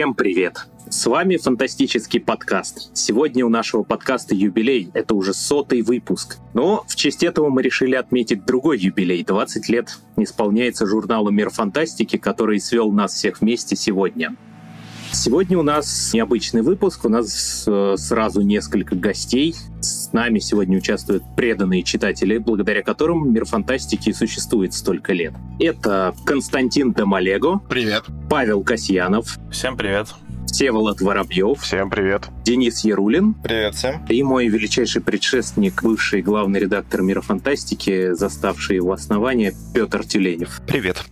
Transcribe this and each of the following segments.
Всем привет! С вами фантастический подкаст. Сегодня у нашего подкаста юбилей. Это уже сотый выпуск. Но в честь этого мы решили отметить другой юбилей. 20 лет исполняется журналу «Мир фантастики», который свел нас всех вместе сегодня. Сегодня у нас необычный выпуск, у нас э, сразу несколько гостей. С нами сегодня участвуют преданные читатели, благодаря которым мир фантастики существует столько лет. Это Константин Домолего. Привет. Павел Касьянов. Всем привет. Всеволод Воробьев. Всем привет. Денис Ярулин. Привет всем. И мой величайший предшественник, бывший главный редактор «Мира фантастики», заставший его основание, Петр Тюленев. Привет.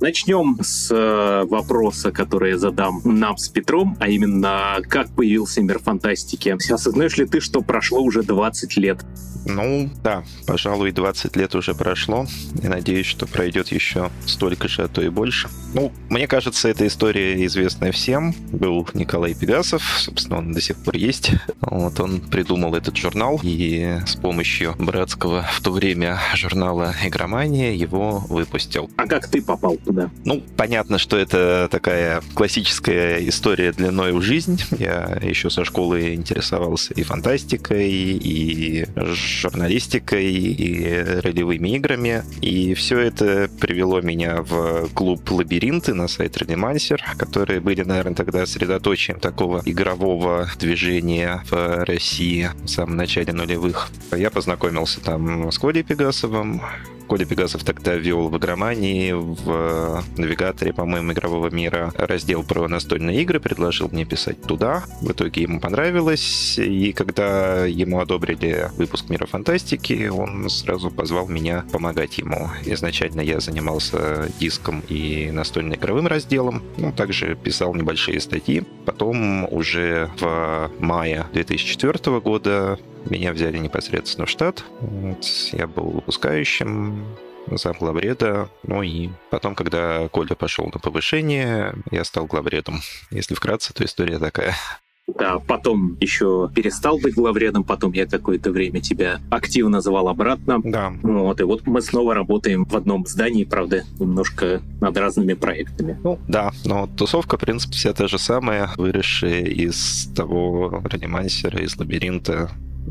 Начнем с э, вопроса, который я задам нам с Петром, а именно, как появился мир фантастики. Осознаешь ли ты, что прошло уже 20 лет? Ну, да, пожалуй, 20 лет уже прошло, и надеюсь, что пройдет еще столько же, а то и больше. Ну, мне кажется, эта история известная всем. Был Николай Пегасов, собственно, он до сих пор есть. Вот он придумал этот журнал, и с помощью братского в то время журнала «Игромания» его выпустил. А как ты попал туда? Ну, понятно, что это такая классическая история длиной в жизнь. Я еще со школы интересовался и фантастикой, и журналистикой, и ролевыми играми. И все это привело меня в клуб «Лабиринты» на сайт Редимансер, которые были, наверное, тогда средоточием такого игрового движения в России в самом начале нулевых. Я познакомился там с Колей Пегасовым, Коля Пегасов тогда вел в игромании, в навигаторе, по-моему, игрового мира раздел про настольные игры, предложил мне писать туда. В итоге ему понравилось, и когда ему одобрили выпуск Мира Фантастики, он сразу позвал меня помогать ему. Изначально я занимался диском и настольно-игровым разделом, ну, также писал небольшие статьи. Потом уже в мае 2004 года меня взяли непосредственно в штат. Я был выпускающим, зам главреда. Ну и потом, когда Коля пошел на повышение, я стал главредом. Если вкратце, то история такая. Да, потом еще перестал быть главредом, потом я какое-то время тебя активно звал обратно. Да. Вот, и вот мы снова работаем в одном здании, правда, немножко над разными проектами. Ну, да, но тусовка, в принципе, вся та же самая, выросшая из того реанимансера, из лабиринта,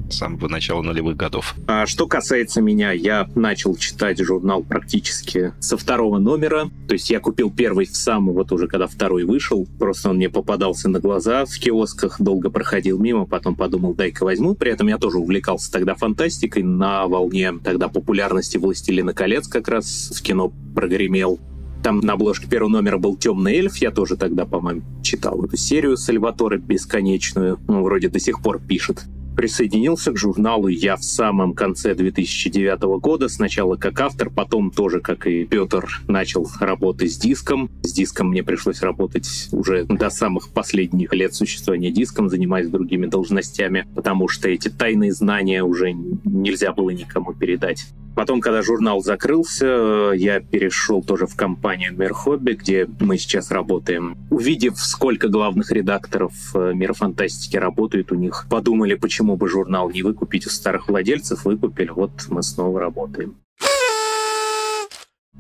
с самого начала нулевых годов. А что касается меня, я начал читать журнал практически со второго номера. То есть я купил первый в самый, вот уже когда второй вышел. Просто он мне попадался на глаза в киосках, долго проходил мимо, потом подумал, дай-ка возьму. При этом я тоже увлекался тогда фантастикой на волне тогда популярности «Властелина колец» как раз в кино прогремел. Там на обложке первого номера был «Темный эльф». Я тоже тогда, по-моему, читал эту серию Сальваторе бесконечную. Ну, вроде до сих пор пишет. Присоединился к журналу я в самом конце 2009 года, сначала как автор, потом тоже, как и Петр, начал работать с диском. С диском мне пришлось работать уже до самых последних лет существования диском, занимаясь другими должностями, потому что эти тайные знания уже нельзя было никому передать. Потом, когда журнал закрылся, я перешел тоже в компанию Мир Хобби, где мы сейчас работаем. Увидев, сколько главных редакторов э, Мира Фантастики работают у них, подумали, почему бы журнал не выкупить у старых владельцев, выкупили, вот мы снова работаем.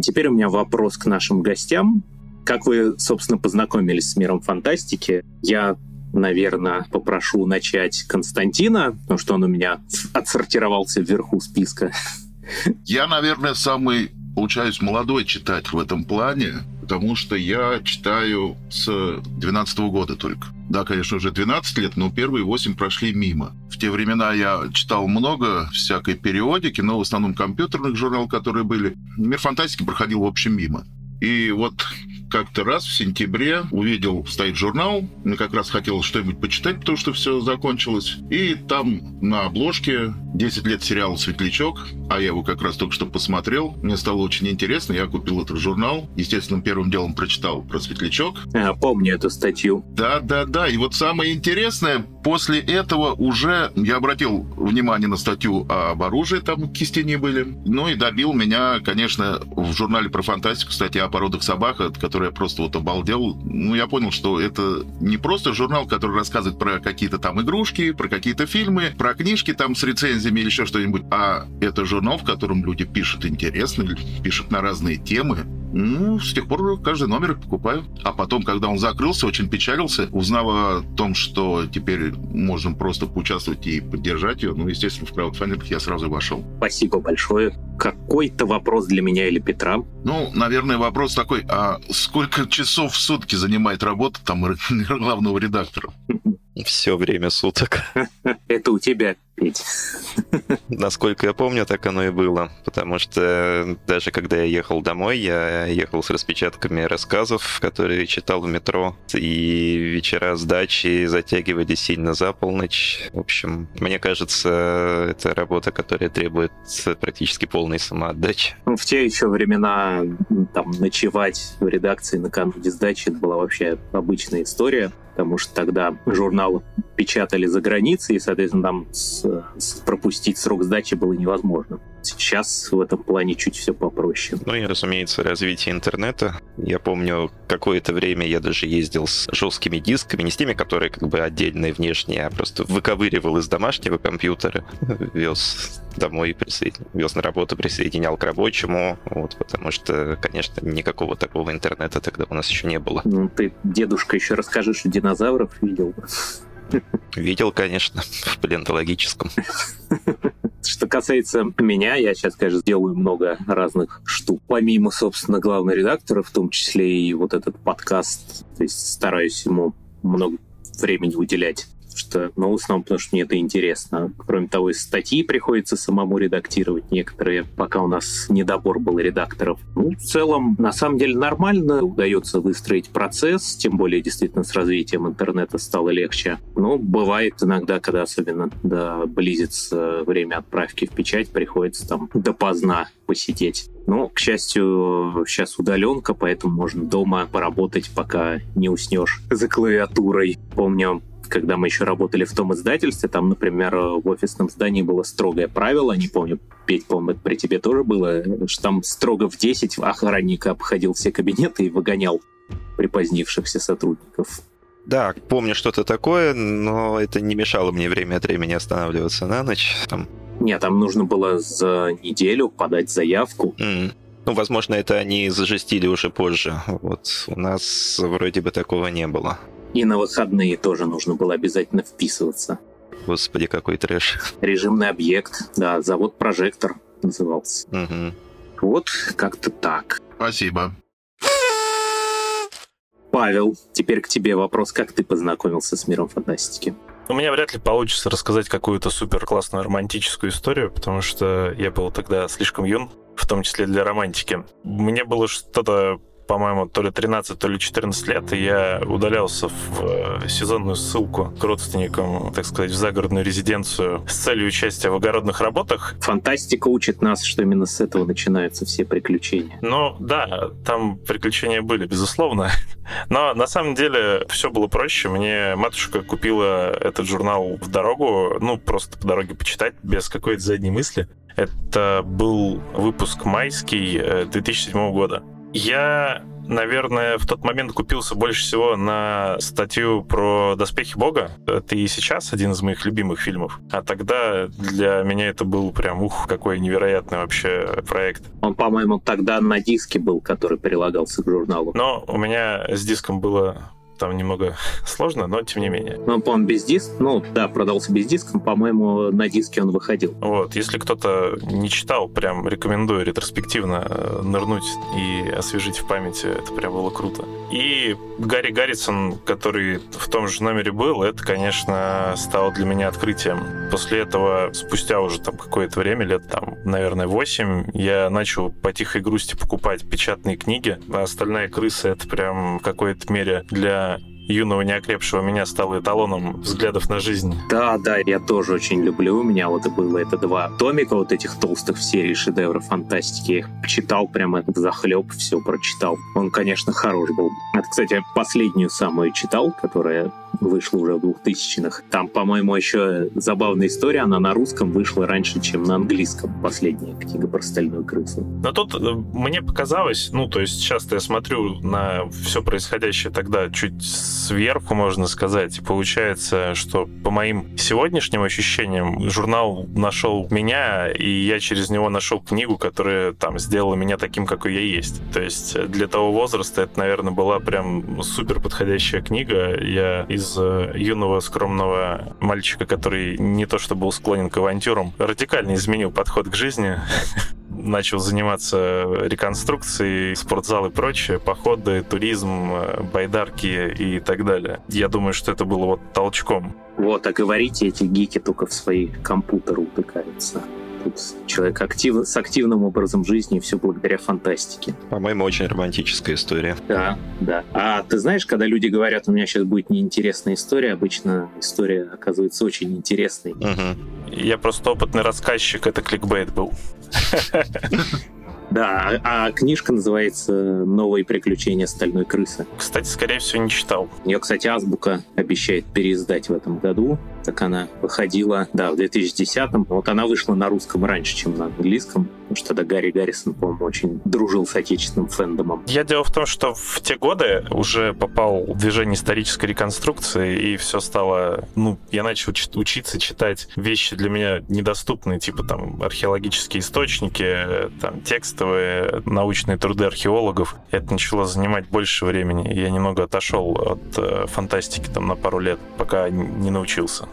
Теперь у меня вопрос к нашим гостям. Как вы, собственно, познакомились с миром фантастики? Я наверное, попрошу начать Константина, потому что он у меня отсортировался вверху списка. Я, наверное, самый, получаюсь, молодой читатель в этом плане, потому что я читаю с 12 года только. Да, конечно, уже 12 лет, но первые 8 прошли мимо. В те времена я читал много всякой периодики, но в основном компьютерных журналов, которые были. Мир фантастики проходил, в общем, мимо. И вот как-то раз в сентябре увидел, стоит журнал, мне как раз хотел что-нибудь почитать, потому что все закончилось. И там на обложке 10 лет сериала «Светлячок», а я его как раз только что посмотрел. Мне стало очень интересно, я купил этот журнал. Естественно, первым делом прочитал про «Светлячок». А, помню эту статью. Да-да-да, и вот самое интересное, после этого уже я обратил внимание на статью об оружии, там кистени были. Ну и добил меня, конечно, в журнале про фантастику статья о породах собак, от которой я просто вот обалдел. Ну, я понял, что это не просто журнал, который рассказывает про какие-то там игрушки, про какие-то фильмы, про книжки там с рецензиями или еще что-нибудь, а это журнал, в котором люди пишут интересно, пишут на разные темы. Ну, с тех пор каждый номер покупаю. А потом, когда он закрылся, очень печалился, узнав о том, что теперь можно просто поучаствовать и поддержать ее. Ну, естественно, в краудфандинг я сразу вошел. Спасибо большое. Какой-то вопрос для меня или Петра? Ну, наверное, вопрос такой, а сколько часов в сутки занимает работа там главного редактора? Все время суток. Это у тебя, Петь. Насколько я помню, так оно и было. Потому что даже когда я ехал домой, я ехал с распечатками рассказов, которые читал в метро. И вечера сдачи затягивали сильно за полночь. В общем, мне кажется, это работа, которая требует практически полной самоотдачи. Ну, в те еще времена там ночевать в редакции накануне сдачи это была вообще обычная история потому что тогда журнал печатали за границей, и, соответственно, там с, с, пропустить срок сдачи было невозможно. Сейчас в этом плане чуть все попроще. Ну и, разумеется, развитие интернета. Я помню, какое-то время я даже ездил с жесткими дисками, не с теми, которые как бы отдельные внешние, а просто выковыривал из домашнего компьютера, вез домой, присоединял, вез на работу, присоединял к рабочему, вот, потому что, конечно, никакого такого интернета тогда у нас еще не было. Ну, ты, дедушка, еще расскажи, что динозавров видел. Видел, конечно, в палеонтологическом. Что касается меня, я сейчас, конечно, делаю много разных штук. Помимо, собственно, главного редактора, в том числе и вот этот подкаст. То есть стараюсь ему много времени уделять что, ну, в основном, потому что мне это интересно. Кроме того, и статьи приходится самому редактировать некоторые, пока у нас недобор был редакторов. Ну, в целом, на самом деле, нормально удается выстроить процесс, тем более, действительно, с развитием интернета стало легче. Но бывает иногда, когда особенно да, близится время отправки в печать, приходится там допоздна посидеть. Но, к счастью, сейчас удаленка, поэтому можно дома поработать, пока не уснешь за клавиатурой. Помню, когда мы еще работали в том издательстве, там, например, в офисном здании было строгое правило, не помню, Петь, по-моему, при тебе тоже было, что там строго в 10 охранник обходил все кабинеты и выгонял припозднившихся сотрудников. Да, помню что-то такое, но это не мешало мне время от времени останавливаться на ночь. Там... Нет, там нужно было за неделю подать заявку. Mm. Ну, возможно, это они зажестили уже позже. Вот у нас вроде бы такого не было. И на выходные тоже нужно было обязательно вписываться. Господи, какой трэш. Режимный объект, да, завод «Прожектор» назывался. Угу. Вот как-то так. Спасибо. Павел, теперь к тебе вопрос. Как ты познакомился с миром фантастики? У меня вряд ли получится рассказать какую-то супер классную романтическую историю, потому что я был тогда слишком юн, в том числе для романтики. Мне было что-то по-моему, то ли 13, то ли 14 лет, и я удалялся в э, сезонную ссылку к родственникам, так сказать, в загородную резиденцию с целью участия в огородных работах. Фантастика учит нас, что именно с этого начинаются все приключения. Ну, да, там приключения были, безусловно. Но на самом деле все было проще. Мне матушка купила этот журнал в дорогу, ну, просто по дороге почитать, без какой-то задней мысли. Это был выпуск майский 2007 э, года. Я, наверное, в тот момент купился больше всего на статью про «Доспехи Бога». Это и сейчас один из моих любимых фильмов. А тогда для меня это был прям, ух, какой невероятный вообще проект. Он, по-моему, тогда на диске был, который прилагался к журналу. Но у меня с диском было там немного сложно, но тем не менее. Ну, по-моему, без диска. Ну, да, продался без диска, по-моему, на диске он выходил. Вот, если кто-то не читал, прям рекомендую ретроспективно э, нырнуть и освежить в памяти. Это прям было круто. И Гарри Гаррисон, который в том же номере был, это, конечно, стало для меня открытием. После этого, спустя уже там какое-то время, лет там, наверное, 8, я начал по тихой грусти покупать печатные книги. А остальная крыса — это прям в какой-то мере для юного неокрепшего меня стало эталоном взглядов на жизнь. Да, да, я тоже очень люблю. У меня вот было это два томика вот этих толстых в серии шедевров фантастики. Я их читал прямо захлеб, все прочитал. Он, конечно, хорош был. Это, кстати, последнюю самую читал, которая вышла уже в 2000-х. Там, по-моему, еще забавная история, она на русском вышла раньше, чем на английском. Последняя книга про стальную крысу. Но тут э, мне показалось, ну, то есть часто я смотрю на все происходящее тогда чуть сверху, можно сказать. И получается, что по моим сегодняшним ощущениям журнал нашел меня, и я через него нашел книгу, которая там сделала меня таким, какой я есть. То есть для того возраста это, наверное, была прям супер подходящая книга. Я из э, юного скромного мальчика, который не то что был склонен к авантюрам, радикально изменил подход к жизни. начал заниматься реконструкцией, спортзал и прочее, походы, туризм, э, байдарки и так далее. Я думаю, что это было вот толчком. Вот, а говорите, эти гики только в свои компьютеры утыкаются. Тут человек актив, с активным образом жизни, все благодаря фантастике. По-моему, очень романтическая история. Да, да. А ты знаешь, когда люди говорят, у меня сейчас будет неинтересная история, обычно история оказывается очень интересной. Угу. Я просто опытный рассказчик, это кликбейт был. Да, а книжка называется «Новые приключения стальной крысы». Кстати, скорее всего, не читал. Ее, кстати, Азбука обещает переиздать в этом году. Так она выходила, да, в 2010-м. Вот она вышла на русском раньше, чем на английском. Потому что тогда Гарри Гаррисон, по-моему, очень дружил с отечественным фэндомом. Я дело в том, что в те годы уже попал в движение исторической реконструкции, и все стало... Ну, я начал учиться читать вещи для меня недоступные, типа там археологические источники, там текстовые научные труды археологов. Это начало занимать больше времени. Я немного отошел от э, фантастики там на пару лет, пока не научился.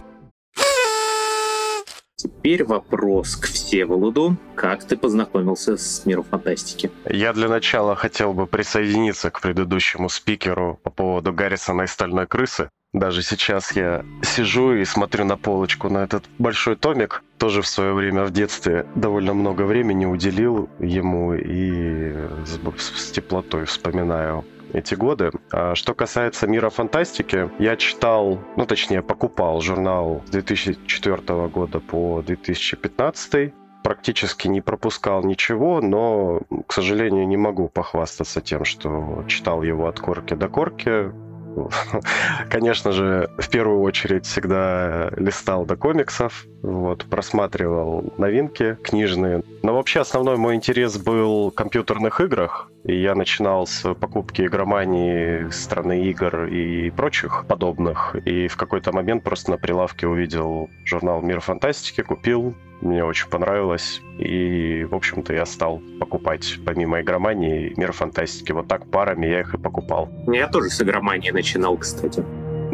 Теперь вопрос к Всеволоду. Как ты познакомился с миром фантастики? Я для начала хотел бы присоединиться к предыдущему спикеру по поводу Гаррисона и Стальной Крысы. Даже сейчас я сижу и смотрю на полочку на этот большой томик. Тоже в свое время в детстве довольно много времени уделил ему и с, с теплотой вспоминаю эти годы. А что касается мира фантастики, я читал, ну точнее покупал журнал с 2004 года по 2015 практически не пропускал ничего, но, к сожалению, не могу похвастаться тем, что читал его от корки до корки. Конечно же, в первую очередь всегда листал до комиксов, вот, просматривал новинки книжные. Но вообще основной мой интерес был в компьютерных играх. И я начинал с покупки игромании, страны игр и прочих подобных. И в какой-то момент просто на прилавке увидел журнал «Мир фантастики», купил, мне очень понравилось. И, в общем-то, я стал покупать, помимо игромании, мир фантастики. Вот так парами я их и покупал. Я тоже с игроманией начинал, кстати.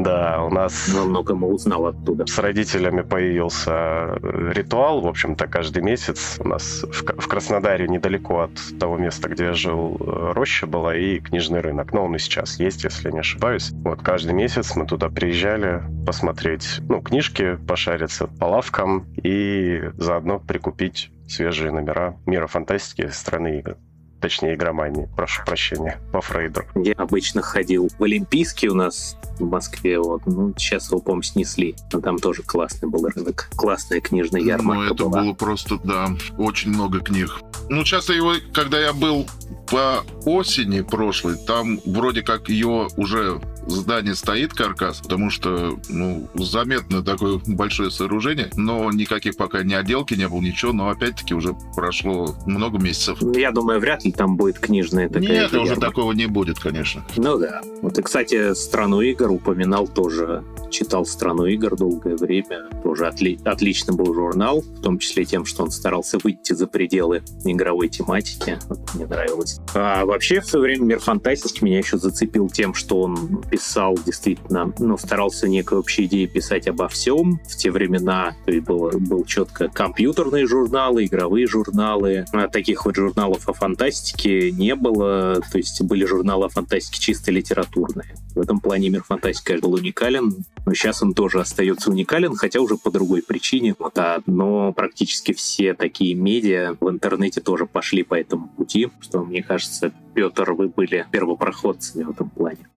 Да, у нас... Много мы узнал оттуда. С родителями появился э, ритуал, в общем-то, каждый месяц. У нас в, в Краснодаре недалеко от того места, где я жил, э, роща была и книжный рынок. Но он и сейчас есть, если не ошибаюсь. Вот каждый месяц мы туда приезжали посмотреть, ну, книжки, пошариться по лавкам и заодно прикупить свежие номера мира фантастики страны игр точнее игромании, прошу прощения, по Фрейду. Я обычно ходил в Олимпийский у нас в Москве, вот, ну, сейчас его, по снесли, но там тоже классный был рынок, классная книжная ярмарка Ну, это была. было просто, да, очень много книг. Ну, часто его, когда я был по осени прошлой, там вроде как ее уже здание стоит каркас, потому что, ну, заметно такое большое сооружение, но никаких пока ни отделки не было, ничего, но опять-таки уже прошло много месяцев. Я думаю, вряд ли там будет книжная такая Нет, уже ярмарка. такого не будет, конечно. Ну да. Вот и, кстати, «Страну игр» упоминал тоже. Читал «Страну игр» долгое время. Тоже отли- отлично был журнал, в том числе тем, что он старался выйти за пределы игровой тематики. Вот мне нравилось. А вообще, в свое время «Мир фантастики» меня еще зацепил тем, что он писал действительно, ну, старался некой общей идеей писать обо всем. В те времена то есть было, был четко компьютерные журналы, игровые журналы. А таких вот журналов о фантастике не было. То есть были журналы о фантастике чисто литературные. В этом плане мир фантастики, конечно, был уникален. Но сейчас он тоже остается уникален, хотя уже по другой причине. Вот, а, но практически все такие медиа в интернете тоже пошли по этому пути, что, мне кажется, Петр, вы были первопроходцами в этом плане.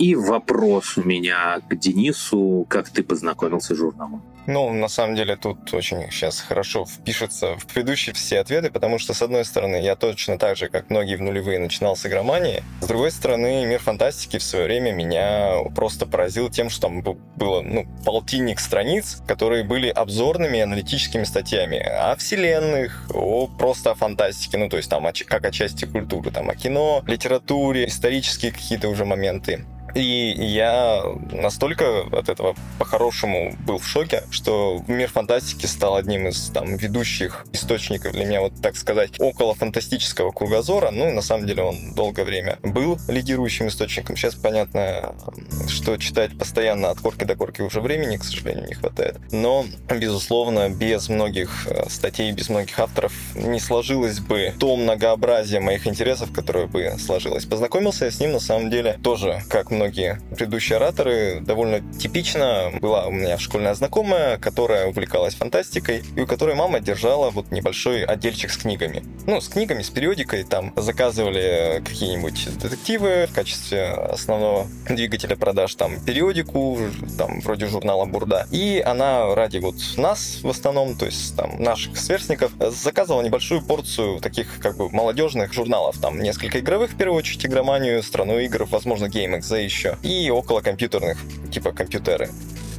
И вопрос у меня к Денису. Как ты познакомился с журналом? Ну, на самом деле, тут очень сейчас хорошо впишется в предыдущие все ответы, потому что, с одной стороны, я точно так же, как многие в нулевые, начинал с игромании. С другой стороны, мир фантастики в свое время меня просто поразил тем, что там было, ну, полтинник страниц, которые были обзорными аналитическими статьями о вселенных, о просто о фантастике, ну, то есть там как о части культуры, там о кино, литературе, исторические какие-то уже моменты. И я настолько от этого по-хорошему был в шоке, что мир фантастики стал одним из там ведущих источников для меня, вот так сказать, около фантастического кругозора. Ну, на самом деле он долгое время был лидирующим источником. Сейчас понятно, что читать постоянно от корки до корки уже времени, к сожалению, не хватает. Но, безусловно, без многих э, статей, без многих авторов не сложилось бы то многообразие моих интересов, которое бы сложилось. Познакомился я с ним, на самом деле, тоже, как многие предыдущие ораторы, довольно типично. Была у меня школьная знакомая, которая увлекалась фантастикой, и у которой мама держала вот небольшой отдельчик с книгами. Ну, с книгами, с периодикой, там заказывали какие-нибудь детективы в качестве основного двигателя продаж, там, периодику, там, вроде журнала «Бурда». И она ради вот нас в основном, то есть там наших сверстников, заказывала небольшую порцию таких как бы молодежных журналов. Там несколько игровых, в первую очередь, игроманию, страну игр, возможно, GameXZ еще. И около компьютерных, типа компьютеры.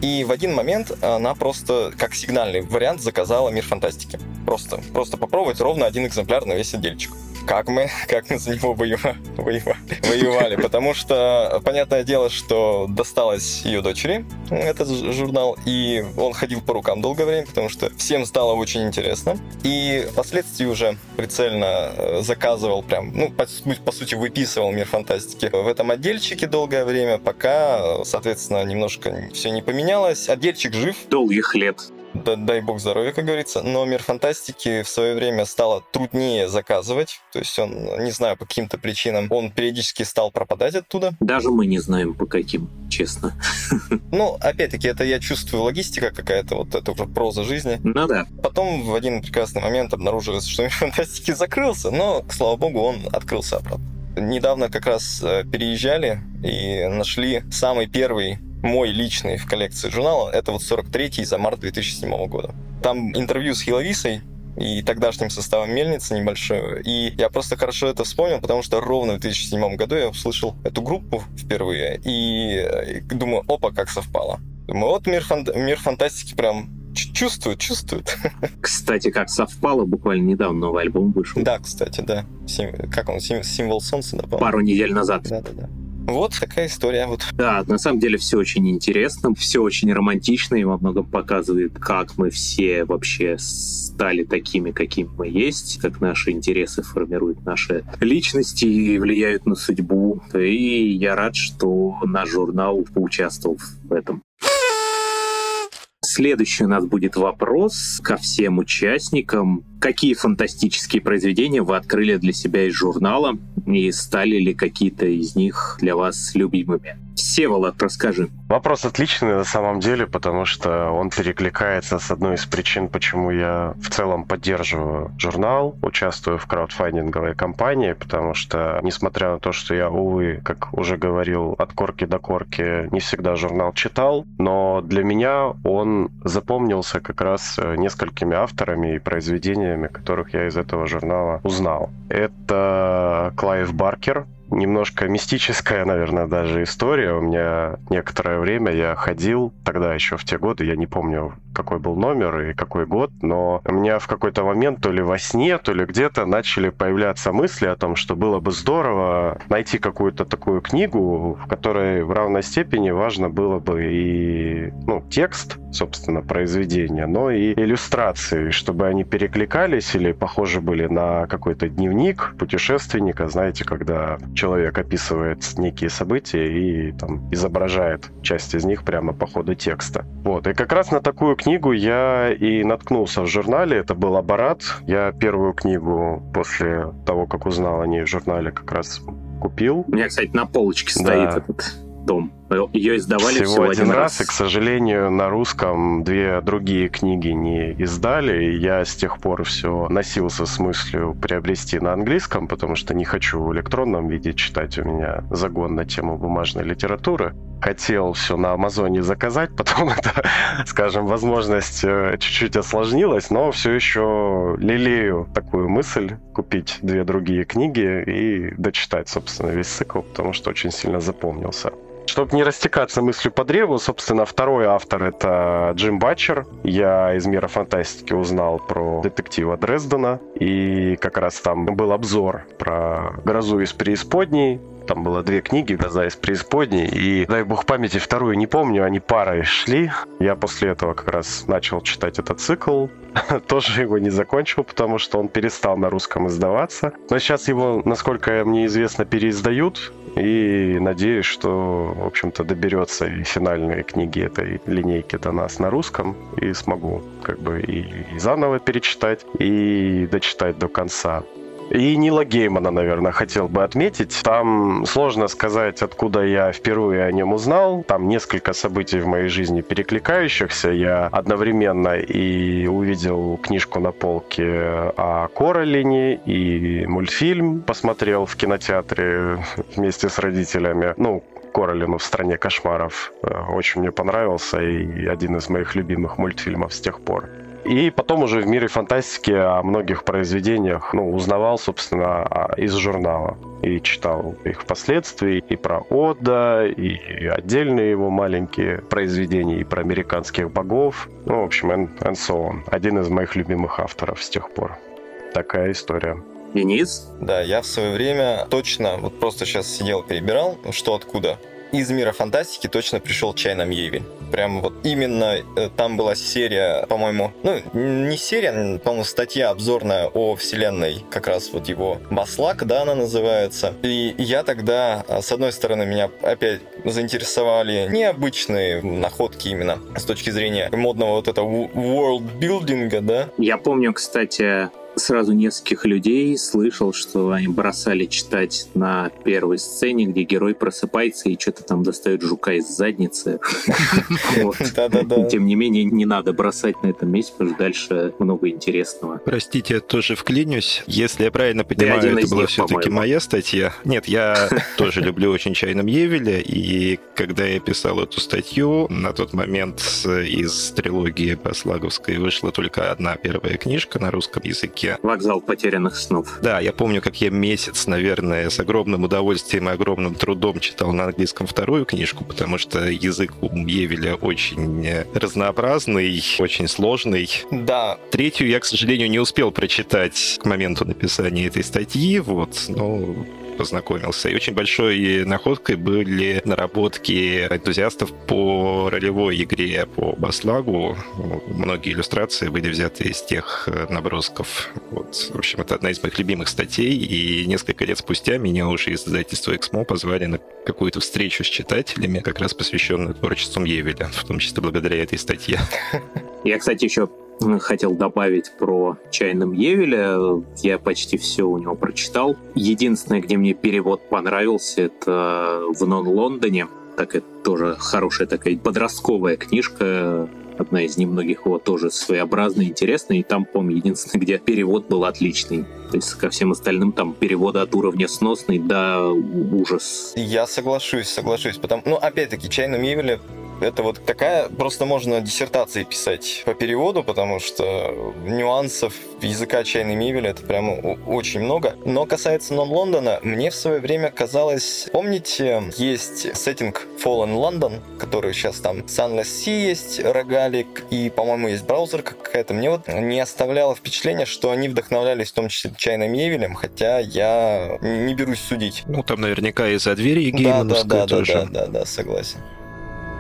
И в один момент она просто как сигнальный вариант заказала «Мир фантастики». Просто, просто попробовать ровно один экземпляр на весь отдельчик как мы, как мы за него воевали, воевали. Потому что, понятное дело, что досталось ее дочери этот журнал, и он ходил по рукам долгое время, потому что всем стало очень интересно. И впоследствии уже прицельно э, заказывал прям, ну, по, по сути, выписывал мир фантастики в этом отдельчике долгое время, пока, соответственно, немножко все не поменялось. Отдельчик жив. Долгих лет дай бог здоровья, как говорится. Но мир фантастики в свое время стало труднее заказывать. То есть он, не знаю, по каким-то причинам, он периодически стал пропадать оттуда. Даже мы не знаем по каким, честно. Ну, опять-таки, это я чувствую логистика какая-то, вот это уже проза жизни. Ну да. Потом в один прекрасный момент обнаружилось, что мир фантастики закрылся, но, слава богу, он открылся обратно. Недавно как раз э, переезжали и нашли самый первый мой личный в коллекции журнала, это вот 43-й за март 2007 года. Там интервью с Хиловисой, и тогдашним составом мельницы небольшой. И я просто хорошо это вспомнил, потому что ровно в 2007 году я услышал эту группу впервые, и думаю, опа, как совпало. Думаю, вот мир, фан... мир фантастики прям чувствует, чувствует. Кстати, как совпало, буквально недавно новый альбом вышел. Да, кстати, да. Сим... Как он? Сим... Символ солнца, да, Пару недель назад. Да, да, да. Вот такая история. Вот. Да, на самом деле все очень интересно, все очень романтично и во многом показывает, как мы все вообще стали такими, какими мы есть, как наши интересы формируют наши личности и влияют на судьбу. И я рад, что наш журнал поучаствовал в этом. Следующий у нас будет вопрос ко всем участникам. Какие фантастические произведения вы открыли для себя из журнала и стали ли какие-то из них для вас любимыми? Всеволод, расскажи. Вопрос отличный на самом деле, потому что он перекликается с одной из причин, почему я в целом поддерживаю журнал, участвую в краудфандинговой кампании, потому что, несмотря на то, что я, увы, как уже говорил, от корки до корки не всегда журнал читал, но для меня он запомнился как раз несколькими авторами и произведениями, которых я из этого журнала узнал. Это Клайв Баркер, немножко мистическая, наверное, даже история. У меня некоторое время я ходил, тогда еще в те годы, я не помню, какой был номер и какой год, но у меня в какой-то момент то ли во сне, то ли где-то начали появляться мысли о том, что было бы здорово найти какую-то такую книгу, в которой в равной степени важно было бы и ну, текст, собственно, произведения, но и иллюстрации, чтобы они перекликались или похожи были на какой-то дневник путешественника, знаете, когда человек описывает некие события и там изображает часть из них прямо по ходу текста. Вот, и как раз на такую книгу я и наткнулся в журнале. Это был «Аппарат». Я первую книгу после того, как узнал о ней в журнале, как раз купил. У меня, кстати, на полочке стоит да. этот том. Ее издавали всего, всего один раз. раз, и, к сожалению, на русском две другие книги не издали. И я с тех пор все носился с мыслью приобрести на английском, потому что не хочу в электронном виде читать. У меня загон на тему бумажной литературы. Хотел все на Амазоне заказать, потом это, скажем, возможность э, чуть-чуть осложнилась, но все еще лелею такую мысль купить две другие книги и дочитать, собственно, весь цикл, потому что очень сильно запомнился. Чтобы не растекаться мыслью по древу, собственно, второй автор — это Джим Батчер. Я из мира фантастики узнал про детектива Дрездена, и как раз там был обзор про «Грозу из преисподней», Там было две книги «Гроза из преисподней», и, дай бог памяти, вторую не помню, они парой шли. Я после этого как раз начал читать этот цикл, тоже его не закончил, потому что он перестал на русском издаваться. Но сейчас его, насколько мне известно, переиздают, и надеюсь, что, в общем-то, доберется и финальные книги этой линейки до нас на русском, и смогу как бы и, и заново перечитать, и дочитать до конца. И Нила Геймана, наверное, хотел бы отметить. Там сложно сказать, откуда я впервые о нем узнал. Там несколько событий в моей жизни перекликающихся. Я одновременно и увидел книжку на полке о Королине, и мультфильм посмотрел в кинотеатре вместе с родителями. Ну, Королину в «Стране кошмаров». Э, очень мне понравился и один из моих любимых мультфильмов с тех пор. И потом уже в мире фантастики о многих произведениях ну, узнавал, собственно, из журнала. И читал их впоследствии, и про Ода, и отдельные его маленькие произведения, и про американских богов. Ну, в общем, and, and so on. Один из моих любимых авторов с тех пор. Такая история. Денис? Да, я в свое время точно, вот просто сейчас сидел, перебирал, что откуда из мира фантастики точно пришел чай на Мьевель. Прям вот именно э, там была серия, по-моему, ну, не серия, по-моему, статья обзорная о вселенной, как раз вот его Баслак, да, она называется. И я тогда, а, с одной стороны, меня опять заинтересовали необычные находки именно с точки зрения модного вот этого world building, да. Я помню, кстати, сразу нескольких людей слышал, что они бросали читать на первой сцене, где герой просыпается и что-то там достает жука из задницы. Тем не менее, не надо бросать на этом месте, потому что дальше много интересного. Простите, я тоже вклинюсь. Если я правильно понимаю, это была все-таки моя статья. Нет, я тоже люблю очень чайном Евеля, и когда я писал эту статью, на тот момент из трилогии Баслаговской вышла только одна первая книжка на русском языке, Вокзал потерянных снов. Да, я помню, как я месяц, наверное, с огромным удовольствием и огромным трудом читал на английском вторую книжку, потому что язык у Евеля очень разнообразный, очень сложный. Да. Третью я, к сожалению, не успел прочитать к моменту написания этой статьи, вот, но познакомился. И очень большой находкой были наработки энтузиастов по ролевой игре по Баслагу. Многие иллюстрации были взяты из тех э, набросков. Вот. В общем, это одна из моих любимых статей, и несколько лет спустя меня уже из издательства «Эксмо» позвали на какую-то встречу с читателями, как раз посвященную творчеству Евеля, в том числе благодаря этой статье. Я, кстати, еще хотел добавить про Чайном Евеля. Я почти все у него прочитал. Единственное, где мне перевод понравился, это в Нон-Лондоне. Так это тоже хорошая такая подростковая книжка одна из немногих его тоже своеобразная, интересная, и там, по-моему, единственное, где перевод был отличный. То есть ко всем остальным там переводы от уровня сносный до ужас. Я соглашусь, соглашусь, потому, ну, опять-таки, Чайном Евеле это вот такая, просто можно диссертации писать по переводу, потому что нюансов языка чайной мебели это прямо очень много. Но касается нон-Лондона, мне в свое время казалось, помните, есть сеттинг Fallen London, который сейчас там Sunless Sea есть, рогалик, и, по-моему, есть браузер какая-то. Мне вот не оставляло впечатление, что они вдохновлялись в том числе чайным Евелем, хотя я не берусь судить. Ну, там наверняка из-за двери геймовская да, да, да, тоже. Да, да, да, да, согласен.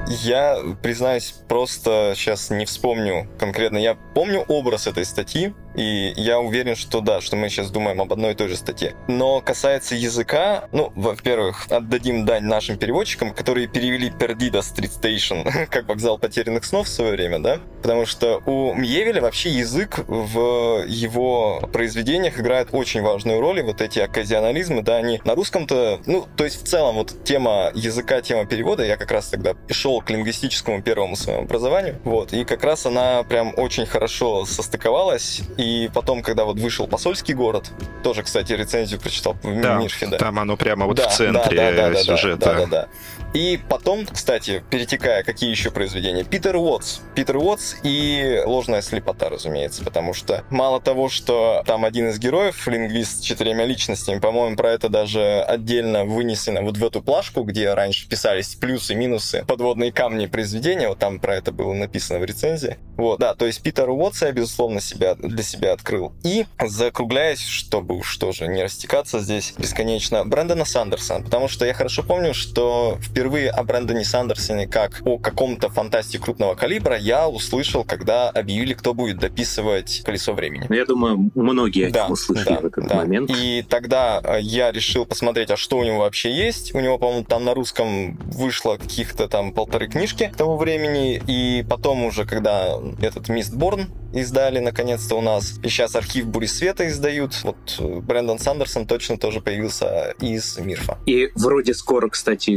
Я, признаюсь, просто сейчас не вспомню конкретно. Я помню образ этой статьи, и я уверен, что да, что мы сейчас думаем об одной и той же статье. Но касается языка, ну, во-первых, отдадим дань нашим переводчикам, которые перевели Perdido Street Station как вокзал потерянных снов в свое время, да? Потому что у Мьевеля вообще язык в его произведениях играет очень важную роль, и вот эти оказионализмы, да, они на русском-то, ну, то есть в целом вот тема языка, тема перевода, я как раз тогда шел к лингвистическому первому своему образованию, вот, и как раз она прям очень хорошо состыковалась, и потом, когда вот вышел посольский город, тоже, кстати, рецензию прочитал в да, Мирхе, да. Там оно прямо вот да, в центре да, да, да, сюжета. Да, да, да. И потом, кстати, перетекая, какие еще произведения? Питер Уотс. Питер Уотс и ложная слепота, разумеется, потому что мало того, что там один из героев, лингвист с четырьмя личностями, по-моему, про это даже отдельно вынесено вот в эту плашку, где раньше писались плюсы, минусы, подводные камни произведения, вот там про это было написано в рецензии. Вот, да, то есть Питер Уотс я, безусловно, себя для себя открыл. И закругляясь, чтобы уж тоже не растекаться здесь бесконечно, Брэндона Сандерсона, потому что я хорошо помню, что впервые о Брэндоне Сандерсоне как о каком-то фантасте крупного калибра я услышал, когда объявили, кто будет дописывать «Колесо времени». Ну, я думаю, многие да, услышали да, в этот да. момент. И тогда э, я решил посмотреть, а что у него вообще есть. У него, по-моему, там на русском вышло каких-то там полторы книжки того времени, и потом уже, когда этот Мистборн издали наконец-то у нас, и сейчас архив Бури Света издают, вот э, Брэндон Сандерсон точно тоже появился из Мирфа. И вроде скоро, кстати,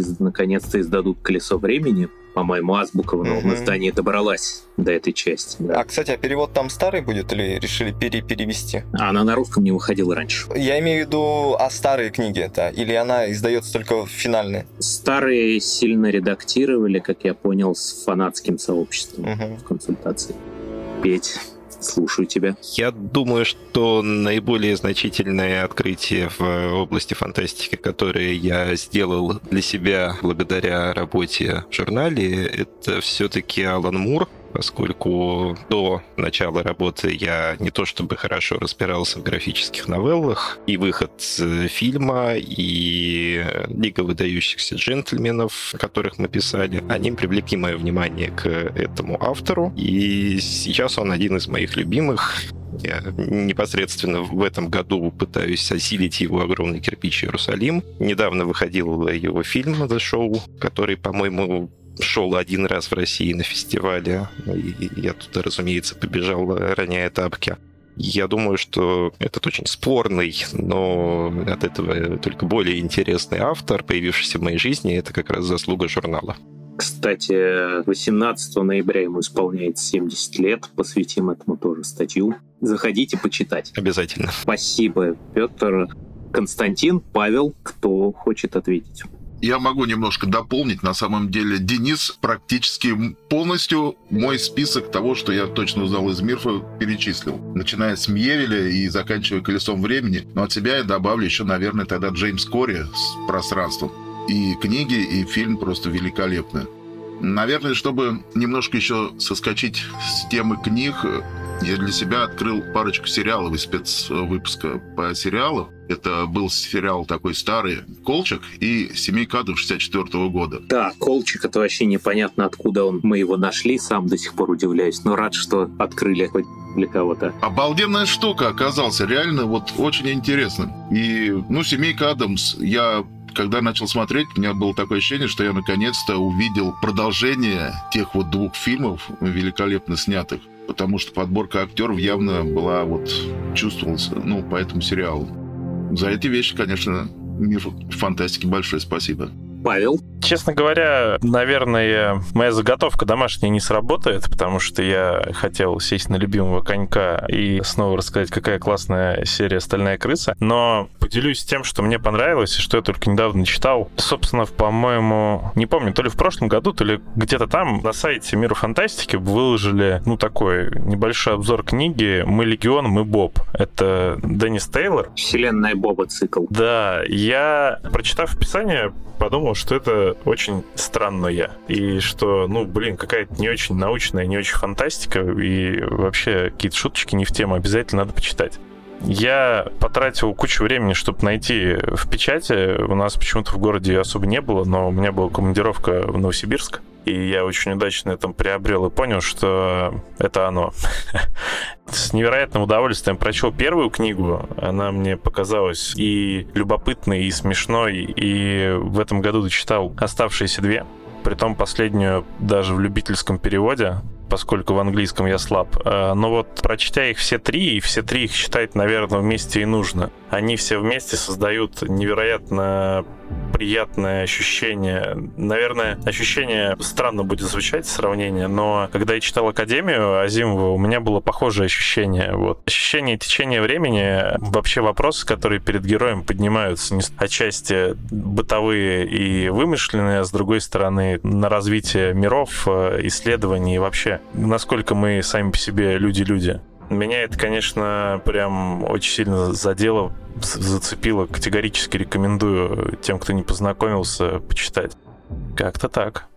наконец-то издадут «Колесо времени», по-моему, азбука в новом mm-hmm. издании добралась до этой части. Да. А, кстати, а перевод там старый будет или решили пере перевести? А она на русском не выходила раньше. Я имею в виду, а старые книги это? Или она издается только финальные? Старые сильно редактировали, как я понял, с фанатским сообществом mm-hmm. в консультации. Петь. Слушаю тебя. Я думаю, что наиболее значительное открытие в области фантастики, которое я сделал для себя благодаря работе в журнале, это все-таки Алан Мур поскольку до начала работы я не то чтобы хорошо разбирался в графических новеллах, и выход фильма, и Лига выдающихся джентльменов, которых мы писали, они привлекли мое внимание к этому автору, и сейчас он один из моих любимых. Я непосредственно в этом году пытаюсь осилить его огромный кирпич Иерусалим. Недавно выходил его фильм «The Show», который, по-моему, шел один раз в России на фестивале, и я туда, разумеется, побежал, роняя тапки. Я думаю, что этот очень спорный, но от этого только более интересный автор, появившийся в моей жизни, это как раз заслуга журнала. Кстати, 18 ноября ему исполняется 70 лет. Посвятим этому тоже статью. Заходите почитать. Обязательно. Спасибо, Петр. Константин, Павел, кто хочет ответить? Я могу немножко дополнить. На самом деле, Денис практически полностью мой список того, что я точно узнал из Мирфа, перечислил. Начиная с Мьевеля и заканчивая «Колесом времени». Но от себя я добавлю еще, наверное, тогда Джеймс Кори с «Пространством». И книги, и фильм просто великолепны. Наверное, чтобы немножко еще соскочить с темы книг, я для себя открыл парочку сериалов из спецвыпуска по сериалу. Это был сериал такой старый «Колчик» и «Семейка Адов» 64 -го года. Да, «Колчик» — это вообще непонятно, откуда он. Мы его нашли, сам до сих пор удивляюсь, но рад, что открыли хоть для кого-то. Обалденная штука оказался, реально вот очень интересно. И, ну, «Семейка Адамс» я когда начал смотреть, у меня было такое ощущение, что я наконец-то увидел продолжение тех вот двух фильмов великолепно снятых потому что подборка актеров явно была вот чувствовалась, ну, по этому сериалу. За эти вещи, конечно, мир фантастики большое спасибо. Павел? Честно говоря, наверное, моя заготовка домашняя не сработает, потому что я хотел сесть на любимого конька и снова рассказать, какая классная серия «Стальная крыса». Но поделюсь тем, что мне понравилось, и что я только недавно читал. Собственно, по-моему, не помню, то ли в прошлом году, то ли где-то там на сайте Мира Фантастики выложили, ну, такой небольшой обзор книги «Мы Легион, мы Боб». Это Деннис Тейлор. Вселенная Боба цикл. Да, я, прочитав описание, подумал, что это очень странное. И что, ну, блин, какая-то не очень научная, не очень фантастика. И вообще какие-то шуточки не в тему. Обязательно надо почитать. Я потратил кучу времени, чтобы найти в печати. У нас почему-то в городе особо не было, но у меня была командировка в Новосибирск. И я очень удачно этом приобрел и понял, что это оно. С невероятным удовольствием прочел первую книгу. Она мне показалась и любопытной, и смешной. И в этом году дочитал оставшиеся две. Притом последнюю даже в любительском переводе поскольку в английском я слаб. Э, но вот прочтя их все три, и все три их читать, наверное, вместе и нужно. Они все вместе создают невероятно приятное ощущение. Наверное, ощущение странно будет звучать сравнение, но когда я читал Академию Азимова, у меня было похожее ощущение. Вот. Ощущение течения времени, вообще вопросы, которые перед героем поднимаются, отчасти бытовые и вымышленные, а с другой стороны на развитие миров, э, исследований и вообще, насколько мы сами по себе люди-люди. Меня это, конечно, прям очень сильно задело, зацепило. Категорически рекомендую тем, кто не познакомился, почитать. Как-то так.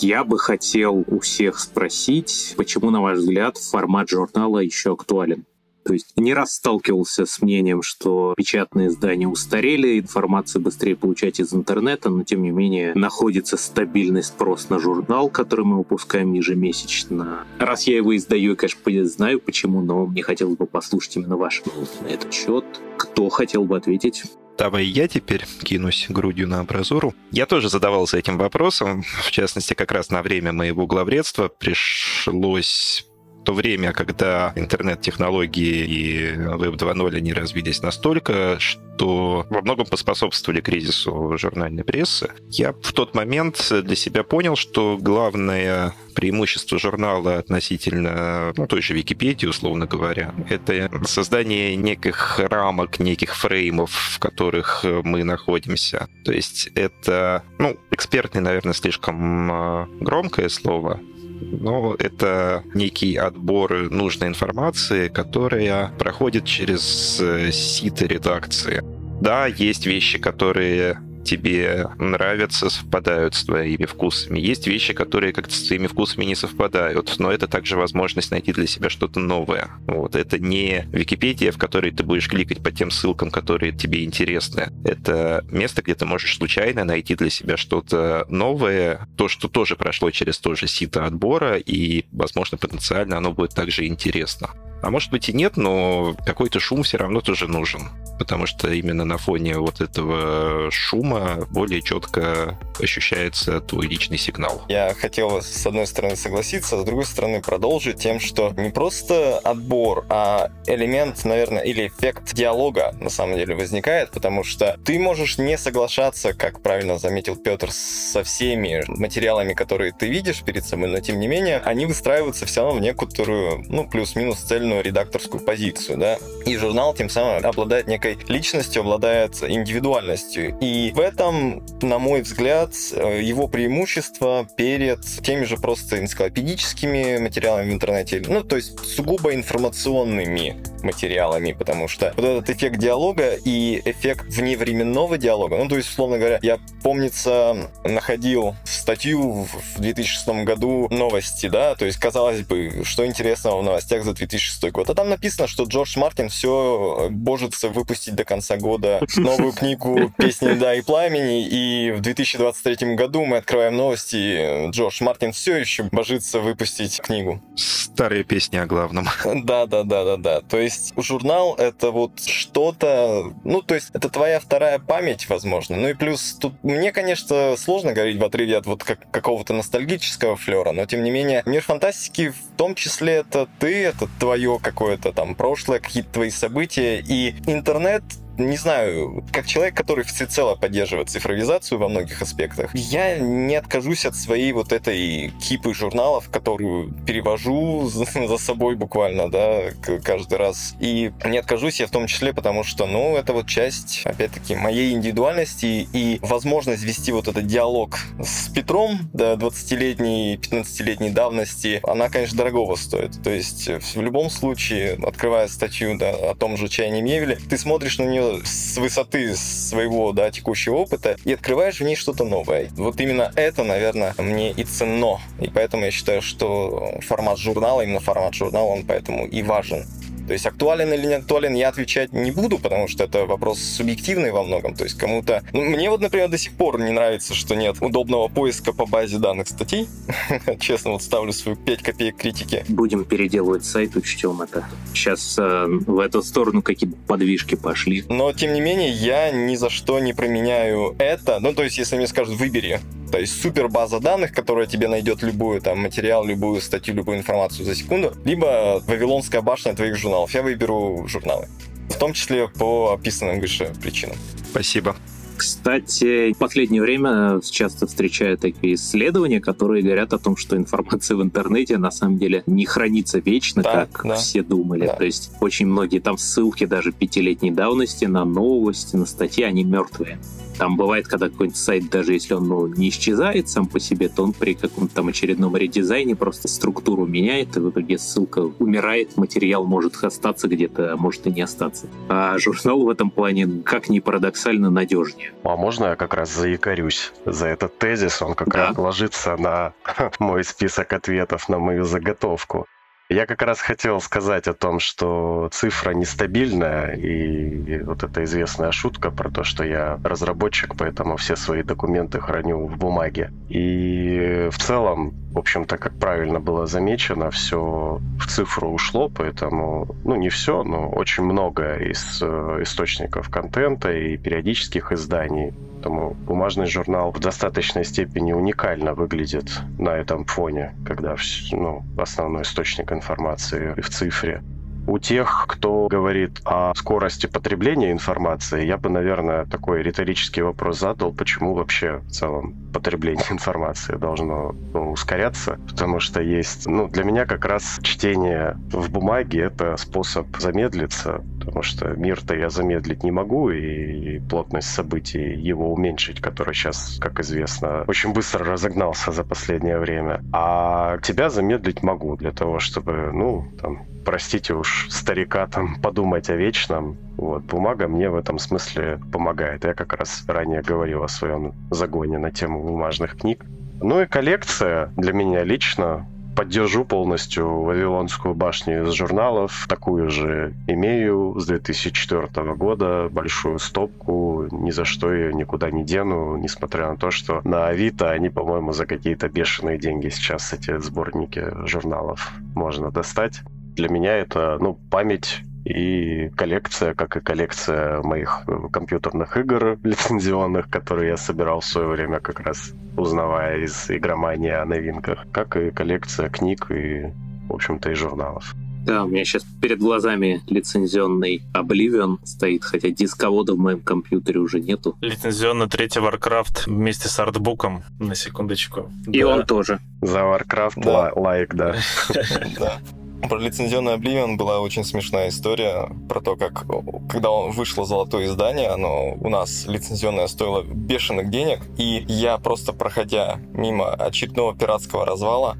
Я бы хотел у всех спросить, почему, на ваш взгляд, формат журнала еще актуален? То есть не раз сталкивался с мнением, что печатные издания устарели, информацию быстрее получать из интернета, но тем не менее находится стабильный спрос на журнал, который мы выпускаем ежемесячно. Раз я его издаю, я, конечно, знаю почему, но мне хотелось бы послушать именно ваше мнение на этот счет. Кто хотел бы ответить? Давай я теперь кинусь грудью на абразуру. Я тоже задавался этим вопросом. В частности, как раз на время моего главредства пришлось то время, когда интернет-технологии и Web 2.0 они развились настолько, что во многом поспособствовали кризису журнальной прессы, я в тот момент для себя понял, что главное преимущество журнала относительно ну, той же Википедии, условно говоря, это создание неких рамок, неких фреймов, в которых мы находимся. То есть это, ну, экспертный, наверное, слишком а, громкое слово, но это некий отбор нужной информации, которая проходит через э, сито редакции. Да, есть вещи, которые тебе нравятся, совпадают с твоими вкусами. Есть вещи, которые как-то с твоими вкусами не совпадают, но это также возможность найти для себя что-то новое. Вот. Это не Википедия, в которой ты будешь кликать по тем ссылкам, которые тебе интересны. Это место, где ты можешь случайно найти для себя что-то новое, то, что тоже прошло через то же сито отбора, и, возможно, потенциально оно будет также интересно. А может быть и нет, но какой-то шум все равно тоже нужен. Потому что именно на фоне вот этого шума более четко ощущается твой личный сигнал. Я хотел с одной стороны согласиться, а с другой стороны продолжить тем, что не просто отбор, а элемент, наверное, или эффект диалога на самом деле возникает, потому что ты можешь не соглашаться, как правильно заметил Петр, со всеми материалами, которые ты видишь перед собой, но тем не менее они выстраиваются все равно в некоторую, ну, плюс-минус цель отдельную редакторскую позицию, да. И журнал тем самым обладает некой личностью, обладает индивидуальностью. И в этом, на мой взгляд, э, его преимущество перед теми же просто энциклопедическими материалами в интернете, ну, то есть сугубо информационными материалами, потому что вот этот эффект диалога и эффект вневременного диалога, ну, то есть, условно говоря, я, помнится, находил статью в 2006 году новости, да, то есть, казалось бы, что интересного в новостях за 2006 год, а там написано, что Джордж Мартин все божится выпустить до конца года новую книгу «Песни да и пламени», и в 2023 году мы открываем новости, Джордж Мартин все еще божится выпустить книгу. Старые песни о главном. Да, да, да, да, да. То есть журнал это вот что-то, ну, то есть это твоя вторая память, возможно. Ну и плюс тут мне, конечно, сложно говорить в отрыве от вот как, какого-то ностальгического флера, но тем не менее мир фантастики в том числе это ты, это твое какое-то там прошлое, какие-то твои события, и интернет не знаю, как человек, который всецело поддерживает цифровизацию во многих аспектах, я не откажусь от своей вот этой кипы журналов, которую перевожу за собой буквально, да, каждый раз. И не откажусь я в том числе, потому что, ну, это вот часть, опять-таки, моей индивидуальности и возможность вести вот этот диалог с Петром, да, 20-летней, 15-летней давности, она, конечно, дорогого стоит. То есть в любом случае, открывая статью да, о том же чайне Мевеле, ты смотришь на нее с высоты своего да, текущего опыта и открываешь в ней что-то новое. Вот именно это, наверное, мне и ценно. И поэтому я считаю, что формат журнала, именно формат журнала, он поэтому и важен. То есть актуален или не актуален, я отвечать не буду, потому что это вопрос субъективный во многом. То есть кому-то... Ну, мне вот, например, до сих пор не нравится, что нет удобного поиска по базе данных статей. Честно, вот ставлю свою 5 копеек критики. Будем переделывать сайт, учтем это. Сейчас э, в эту сторону какие-то подвижки пошли. Но, тем не менее, я ни за что не променяю это. Ну, то есть, если мне скажут, выбери то есть супер база данных, которая тебе найдет любую там материал, любую статью, любую информацию за секунду, либо Вавилонская башня твоих журналов. Я выберу журналы. В том числе по описанным выше причинам. Спасибо. Кстати, в последнее время часто встречаю такие исследования, которые говорят о том, что информация в интернете на самом деле не хранится вечно, да, как да. все думали. Да. То есть очень многие там ссылки даже пятилетней давности на новости, на статьи, они мертвые. Там бывает, когда какой-нибудь сайт, даже если он ну, не исчезает сам по себе, то он при каком-то там очередном редизайне просто структуру меняет, и в итоге ссылка умирает, материал может остаться где-то, а может и не остаться. А журнал в этом плане, как ни парадоксально, надежнее. А можно я как раз заикарюсь за этот тезис? Он как Да. раз ложится на мой список ответов на мою заготовку. Я как раз хотел сказать о том, что цифра нестабильная, и вот эта известная шутка про то, что я разработчик, поэтому все свои документы храню в бумаге. И в целом, в общем-то, как правильно было замечено, все в цифру ушло, поэтому, ну, не все, но очень много из э, источников контента и периодических изданий. Поэтому бумажный журнал в достаточной степени уникально выглядит на этом фоне, когда ну, основной источник информации в цифре. У тех, кто говорит о скорости потребления информации, я бы, наверное, такой риторический вопрос задал, почему вообще в целом потребление информации должно ну, ускоряться, потому что есть, ну, для меня как раз чтение в бумаге — это способ замедлиться, потому что мир-то я замедлить не могу, и плотность событий его уменьшить, который сейчас, как известно, очень быстро разогнался за последнее время. А тебя замедлить могу для того, чтобы, ну, там, простите уж старика, там, подумать о вечном. Вот, бумага мне в этом смысле помогает. Я как раз ранее говорил о своем загоне на тему бумажных книг. Ну и коллекция для меня лично Поддержу полностью Вавилонскую башню из журналов. Такую же имею с 2004 года. Большую стопку. Ни за что ее никуда не дену. Несмотря на то, что на Авито они, по-моему, за какие-то бешеные деньги сейчас эти сборники журналов можно достать. Для меня это, ну, память и коллекция, как и коллекция моих э, компьютерных игр лицензионных, которые я собирал в свое время как раз узнавая из игромании о новинках, как и коллекция книг и, в общем-то, и журналов. Да, у меня сейчас перед глазами лицензионный Oblivion стоит, хотя дисковода в моем компьютере уже нету. Лицензионно третий Warcraft вместе с артбуком, на секундочку. И Да. он тоже. За Warcraft Да. ла- лайк, да. Про лицензионный Oblivion была очень смешная история про то, как когда вышло золотое издание, оно у нас лицензионное стоило бешеных денег, и я просто проходя мимо очередного пиратского развала,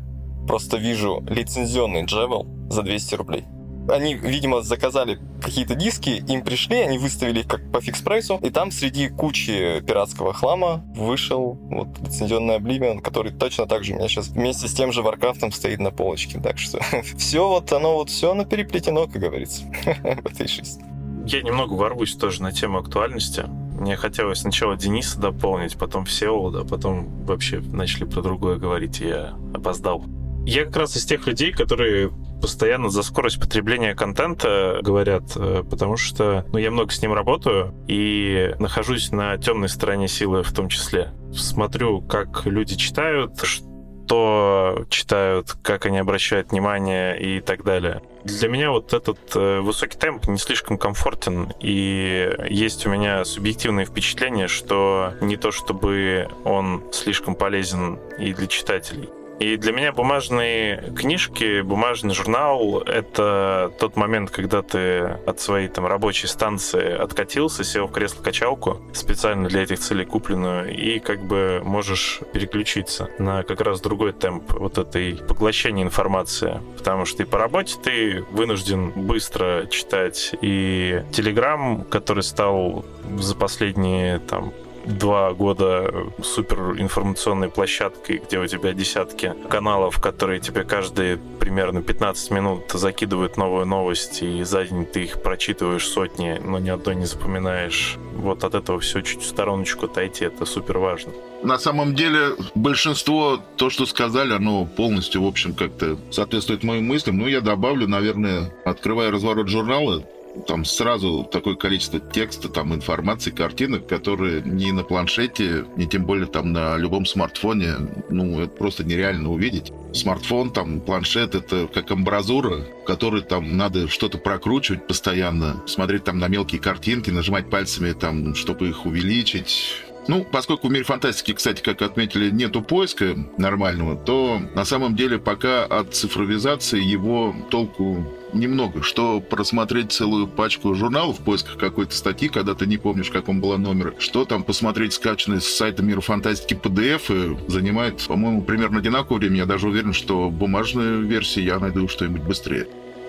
просто вижу лицензионный Jewel за 200 рублей. Они, видимо, заказали какие-то диски, им пришли, они выставили их как по Fix Price у, и там среди кучи пиратского хлама вышел вот лицензионный Oblivion, который точно так же у меня сейчас вместе с тем же Warcraft ом стоит на полочке. Так что все вот оно вот все оно переплетено, как говорится, в этой жизни. Я немного ворвусь тоже на тему актуальности. Мне хотелось сначала Дениса дополнить, потом Всеволода, потом вообще начали про другое говорить, и я опоздал. Я как раз из тех людей, которые постоянно за скорость потребления контента говорят, э, потому что ну, я много с ним работаю и нахожусь на темной стороне силы в том числе. Смотрю, как люди читают, что читают, как они обращают внимание и так далее. Для меня вот этот э, высокий темп не слишком комфортен, и есть у меня субъективное впечатление, что не то чтобы он слишком полезен и для читателей. И для меня бумажные книжки, бумажный журнал — это тот момент, когда ты от своей там рабочей станции откатился, сел в кресло-качалку, специально для этих целей купленную, и как бы можешь переключиться на как раз другой темп вот этой поглощения информации. Потому что и по работе ты вынужден быстро читать, и Telegram, который стал за последние там два года супер информационной площадкой, где у тебя десятки каналов, которые тебе каждые примерно 15 минут закидывают новую новость, и за день ты их прочитываешь сотни, но ни одной не запоминаешь. Вот от этого все чуть в стороночку отойти, это супер важно. На самом деле, большинство, то, что сказали, оно полностью, в общем, как-то соответствует моим мыслям. Ну, я добавлю, наверное, открывая разворот журнала, там сразу такое количество текста, там информации, картинок, которые ни на планшете, ни тем более там на любом смартфоне, ну, это просто нереально увидеть. Смартфон, там, планшет — это как амбразура, в которой там надо что-то прокручивать постоянно, смотреть там на мелкие картинки, нажимать пальцами там, чтобы их увеличить, ну, поскольку в мире фантастики, кстати, как отметили, нету поиска нормального, то на самом деле пока от цифровизации его толку немного. Что просмотреть целую пачку журналов в поисках какой-то статьи, когда ты не помнишь, как он была номер, что там посмотреть скачанные с сайта Мира Фантастики PDF занимает, по-моему, примерно одинаковое время. Я даже уверен, что в бумажной версии я найду что-нибудь быстрее.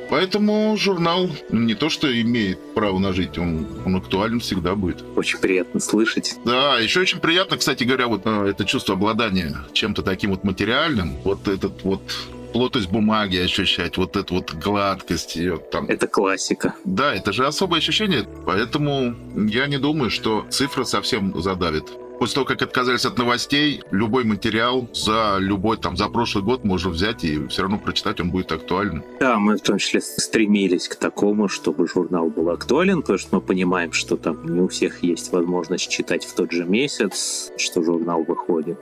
Поэтому журнал не то что имеет право на жить, он, он актуален всегда будет. Очень приятно слышать. Да, еще очень приятно, кстати говоря, вот э, это чувство обладания чем-то таким вот материальным, вот этот вот плотность бумаги ощущать, вот эту вот гладкость ее там. Это классика. Да, это же особое ощущение, поэтому я не думаю, что цифра совсем задавит. После того, как отказались от новостей, любой материал за любой, там, за прошлый год можно взять и все равно прочитать, он будет актуальным. Да, мы в том числе стремились к такому, чтобы журнал был актуален, потому что мы понимаем, что там не у всех есть возможность читать в тот же месяц, что журнал выходит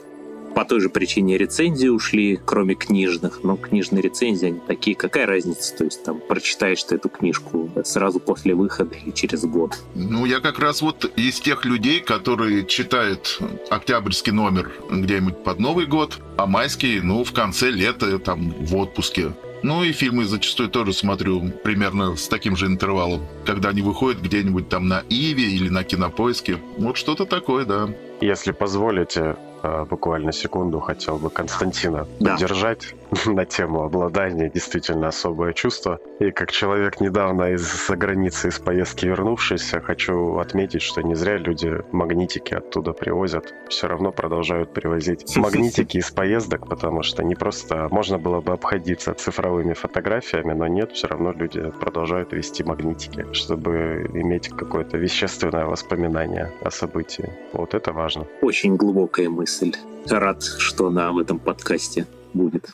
по той же причине рецензии ушли, кроме книжных. Но книжные рецензии, они такие, какая разница? То есть там прочитаешь ты эту книжку сразу после выхода или через год. Ну, я как раз вот из тех людей, которые читают октябрьский номер где-нибудь под Новый год, а майский, ну, в конце лета, там, в отпуске. Ну и фильмы зачастую тоже смотрю примерно с таким же интервалом, когда они выходят где-нибудь там на Иве или на Кинопоиске. Вот что-то такое, да. Если позволите, буквально секунду хотел бы Константина да. поддержать на тему обладания. Действительно особое чувство. И как человек недавно из-за границы, из поездки вернувшийся, хочу отметить, что не зря люди магнитики оттуда привозят. Все равно продолжают привозить магнитики из поездок, потому что не просто можно было бы обходиться цифровыми фотографиями, но нет, все равно люди продолжают вести магнитики, чтобы иметь какое-то вещественное воспоминание о событии. Вот это важно. Очень глубокая мысль. Рад, что она в этом подкасте будет.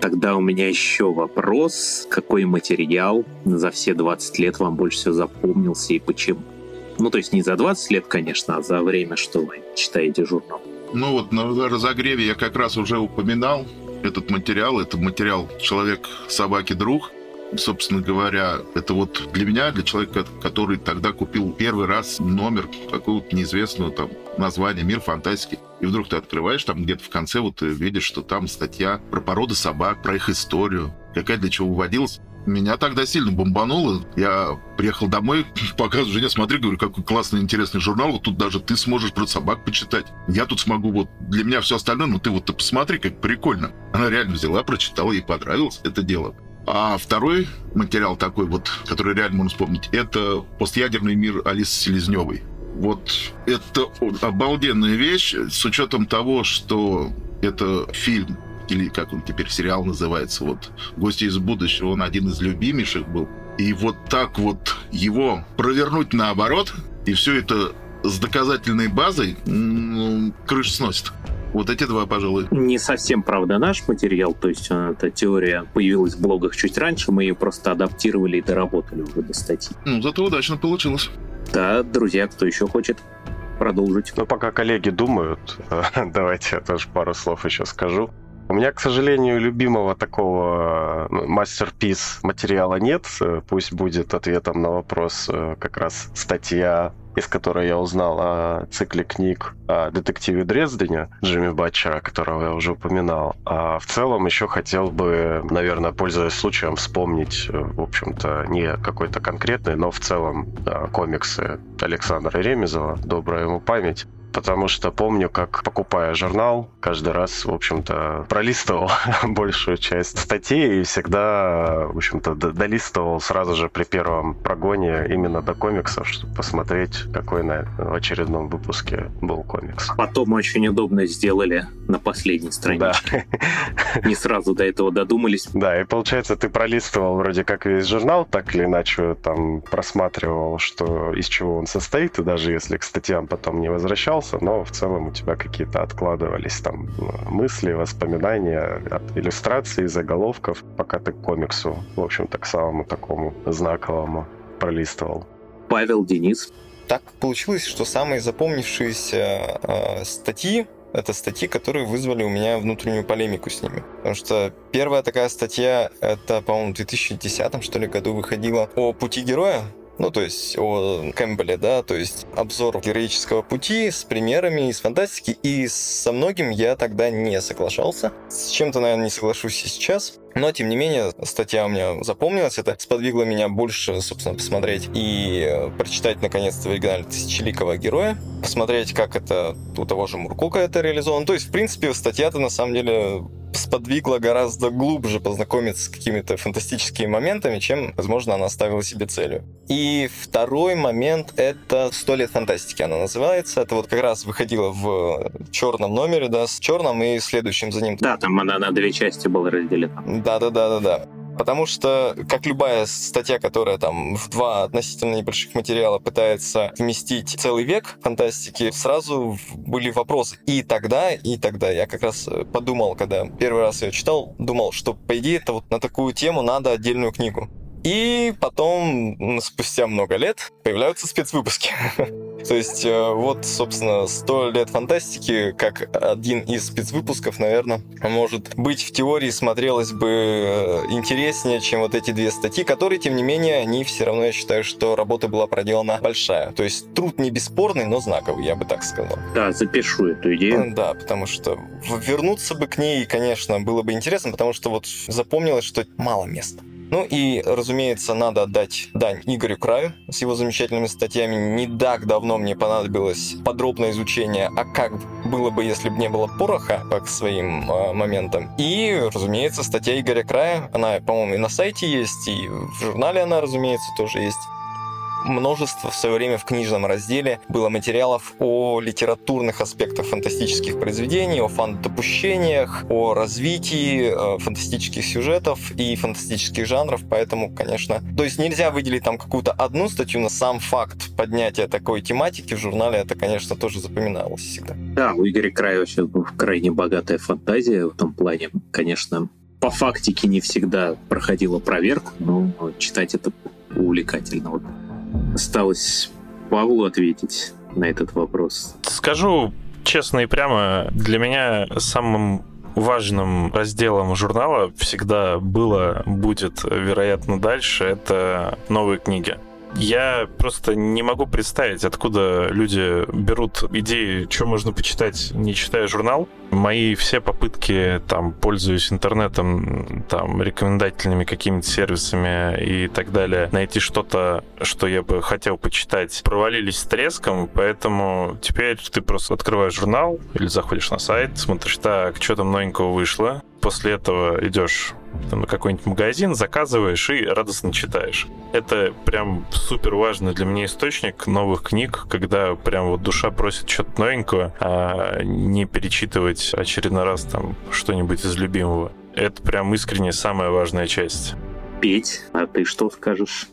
Тогда у меня еще вопрос. Какой материал за все 20 лет вам больше всего запомнился и почему? Ну, то есть не за 20 лет, конечно, а за время, что вы читаете журнал. Ну вот на разогреве я как раз уже упоминал этот материал. Это материал «Человек, собаки, друг» собственно говоря, это вот для меня, для человека, который тогда купил первый раз номер какого-то неизвестного там названия «Мир фантастики», и вдруг ты открываешь, там где-то в конце вот ты видишь, что там статья про породы собак, про их историю, какая для чего выводилась. Меня тогда сильно бомбануло. Я приехал домой, показываю жене, смотри, говорю, какой классный, интересный журнал. Вот тут даже ты сможешь про собак почитать. Я тут смогу вот... Для меня все остальное, ну ты вот посмотри, как прикольно. Она реально взяла, прочитала, ей понравилось это дело. А второй материал такой вот, который реально можно вспомнить, это «Постъядерный мир» Алисы Селезневой. Вот это обалденная вещь с учетом того, что это фильм или как он теперь сериал называется, вот «Гости из будущего», он один из любимейших был. И вот так вот его провернуть наоборот, и все это с доказательной базой, ну, крышу сносит. Вот эти два, пожалуй. Не совсем, правда, наш материал, то есть э, эта теория появилась в блогах чуть раньше, мы ее просто адаптировали и доработали уже до статьи. Ну, зато удачно получилось. Да, друзья, кто еще хочет продолжить? Ну, пока коллеги думают, давайте я тоже пару слов еще скажу. У меня, к сожалению, любимого такого мастерпис материала нет. Пусть будет ответом на вопрос э, как раз статья из которой я узнал о цикле книг о детективе Дрездене Джимми Батчера, которого я уже упоминал. А в целом еще хотел бы, наверное, пользуясь случаем, вспомнить, э, в общем-то, не какой-то конкретный, но в целом комиксы Александра Ремезова «Добрая ему память», потому что помню, как покупая журнал, каждый раз, в общем-то, пролистывал большую часть статей и всегда, в общем-то, долистывал сразу же при первом прогоне именно до комиксов, чтобы посмотреть, какой на в очередном выпуске был комикс. Потом очень удобно сделали на последней странице. Да. Не сразу до этого додумались. Да, и получается, ты пролистывал вроде как весь журнал, так или иначе там просматривал, что из чего он состоит, и даже если к статьям потом не возвращался, общался, но в целом у тебя какие-то откладывались там э, мысли, воспоминания от иллюстраций, заголовков, пока ты к комиксу, в общем-то, к самому такому знаковому пролистывал. Павел Денис. Так получилось, что самые запомнившиеся э, статьи это статьи, которые вызвали у меня внутреннюю полемику с ними. Потому что первая такая статья, это, по-моему, в 2010 что ли году выходила о пути героя, ну, то есть о Кэмпбелле, да, то есть обзор героического пути с примерами из фантастики, и со многим я тогда не соглашался. С чем-то, наверное, не соглашусь и сейчас. Но, тем не менее, статья у меня запомнилась. Это сподвигло меня больше, собственно, посмотреть и прочитать, наконец-то, в оригинале «Тысячеликого героя». Посмотреть, как это у того же Муркука это реализовано. То есть, в принципе, статья-то, на самом деле, сподвигла гораздо глубже познакомиться с какими-то фантастическими моментами, чем, возможно, она ставила себе целью. И второй момент — это «Сто лет фантастики» она называется. Это вот как раз выходила в черном номере, да, с черным и следующим за ним. Да, там она на две части была разделена. Да-да-да-да-да. Потому что, как любая статья, которая там в два относительно небольших материала пытается вместить целый век фантастики, сразу были вопросы. И тогда, и тогда я как раз подумал, когда первый раз ее читал, думал, что, по идее, это вот на такую тему надо отдельную книгу. И потом, спустя много лет, появляются спецвыпуски. То есть, э, вот, собственно, «100 лет фантастики» как один из спецвыпусков, наверное, может быть, в теории смотрелось бы э, интереснее, чем вот эти две статьи, которые, тем не менее, они все равно, я считаю, что работа была проделана большая. То есть, труд не бесспорный, но знаковый, я бы так сказал. Да, запишу эту идею. Да, потому что вернуться бы к ней, конечно, было бы интересно, потому что вот запомнилось, что мало места. Ну и, разумеется, надо отдать дань Игорю Краю с его замечательными статьями. Не так давно мне понадобилось подробное изучение, а как было бы, если бы не было пороха по своим э, моментам. И, разумеется, статья Игоря Края, она, по-моему, и на сайте есть, и в журнале она, разумеется, тоже есть множество в свое время в книжном разделе было материалов о литературных аспектах фантастических произведений, о фан-допущениях, о развитии э, фантастических сюжетов и фантастических жанров, поэтому, конечно, то есть нельзя выделить там какую-то одну статью, но сам факт поднятия такой тематики в журнале, это, конечно, тоже запоминалось всегда. Да, у Игоря Края вообще крайне богатая фантазия в этом плане, конечно, по фактике не всегда проходила проверку, но читать это увлекательно. Вот Осталось Павлу ответить на этот вопрос. Скажу честно и прямо, для меня самым важным разделом журнала всегда было, будет, вероятно, дальше, это новые книги. Я просто не могу представить, откуда люди берут идеи, что можно почитать, не читая журнал. Мои все попытки, там, пользуясь интернетом, там, рекомендательными какими-то сервисами и так далее, найти что-то, что я бы хотел почитать, провалились с треском, поэтому теперь ты просто открываешь журнал или заходишь на сайт, смотришь, так, что там новенького вышло, после этого идешь там, на какой-нибудь магазин, заказываешь и радостно читаешь. Это прям супер важный для меня источник новых книг, когда прям вот душа просит что-то новенького, а не перечитывать очередной раз там что-нибудь из любимого. Это прям искренне самая важная часть. Петь, а ты что скажешь?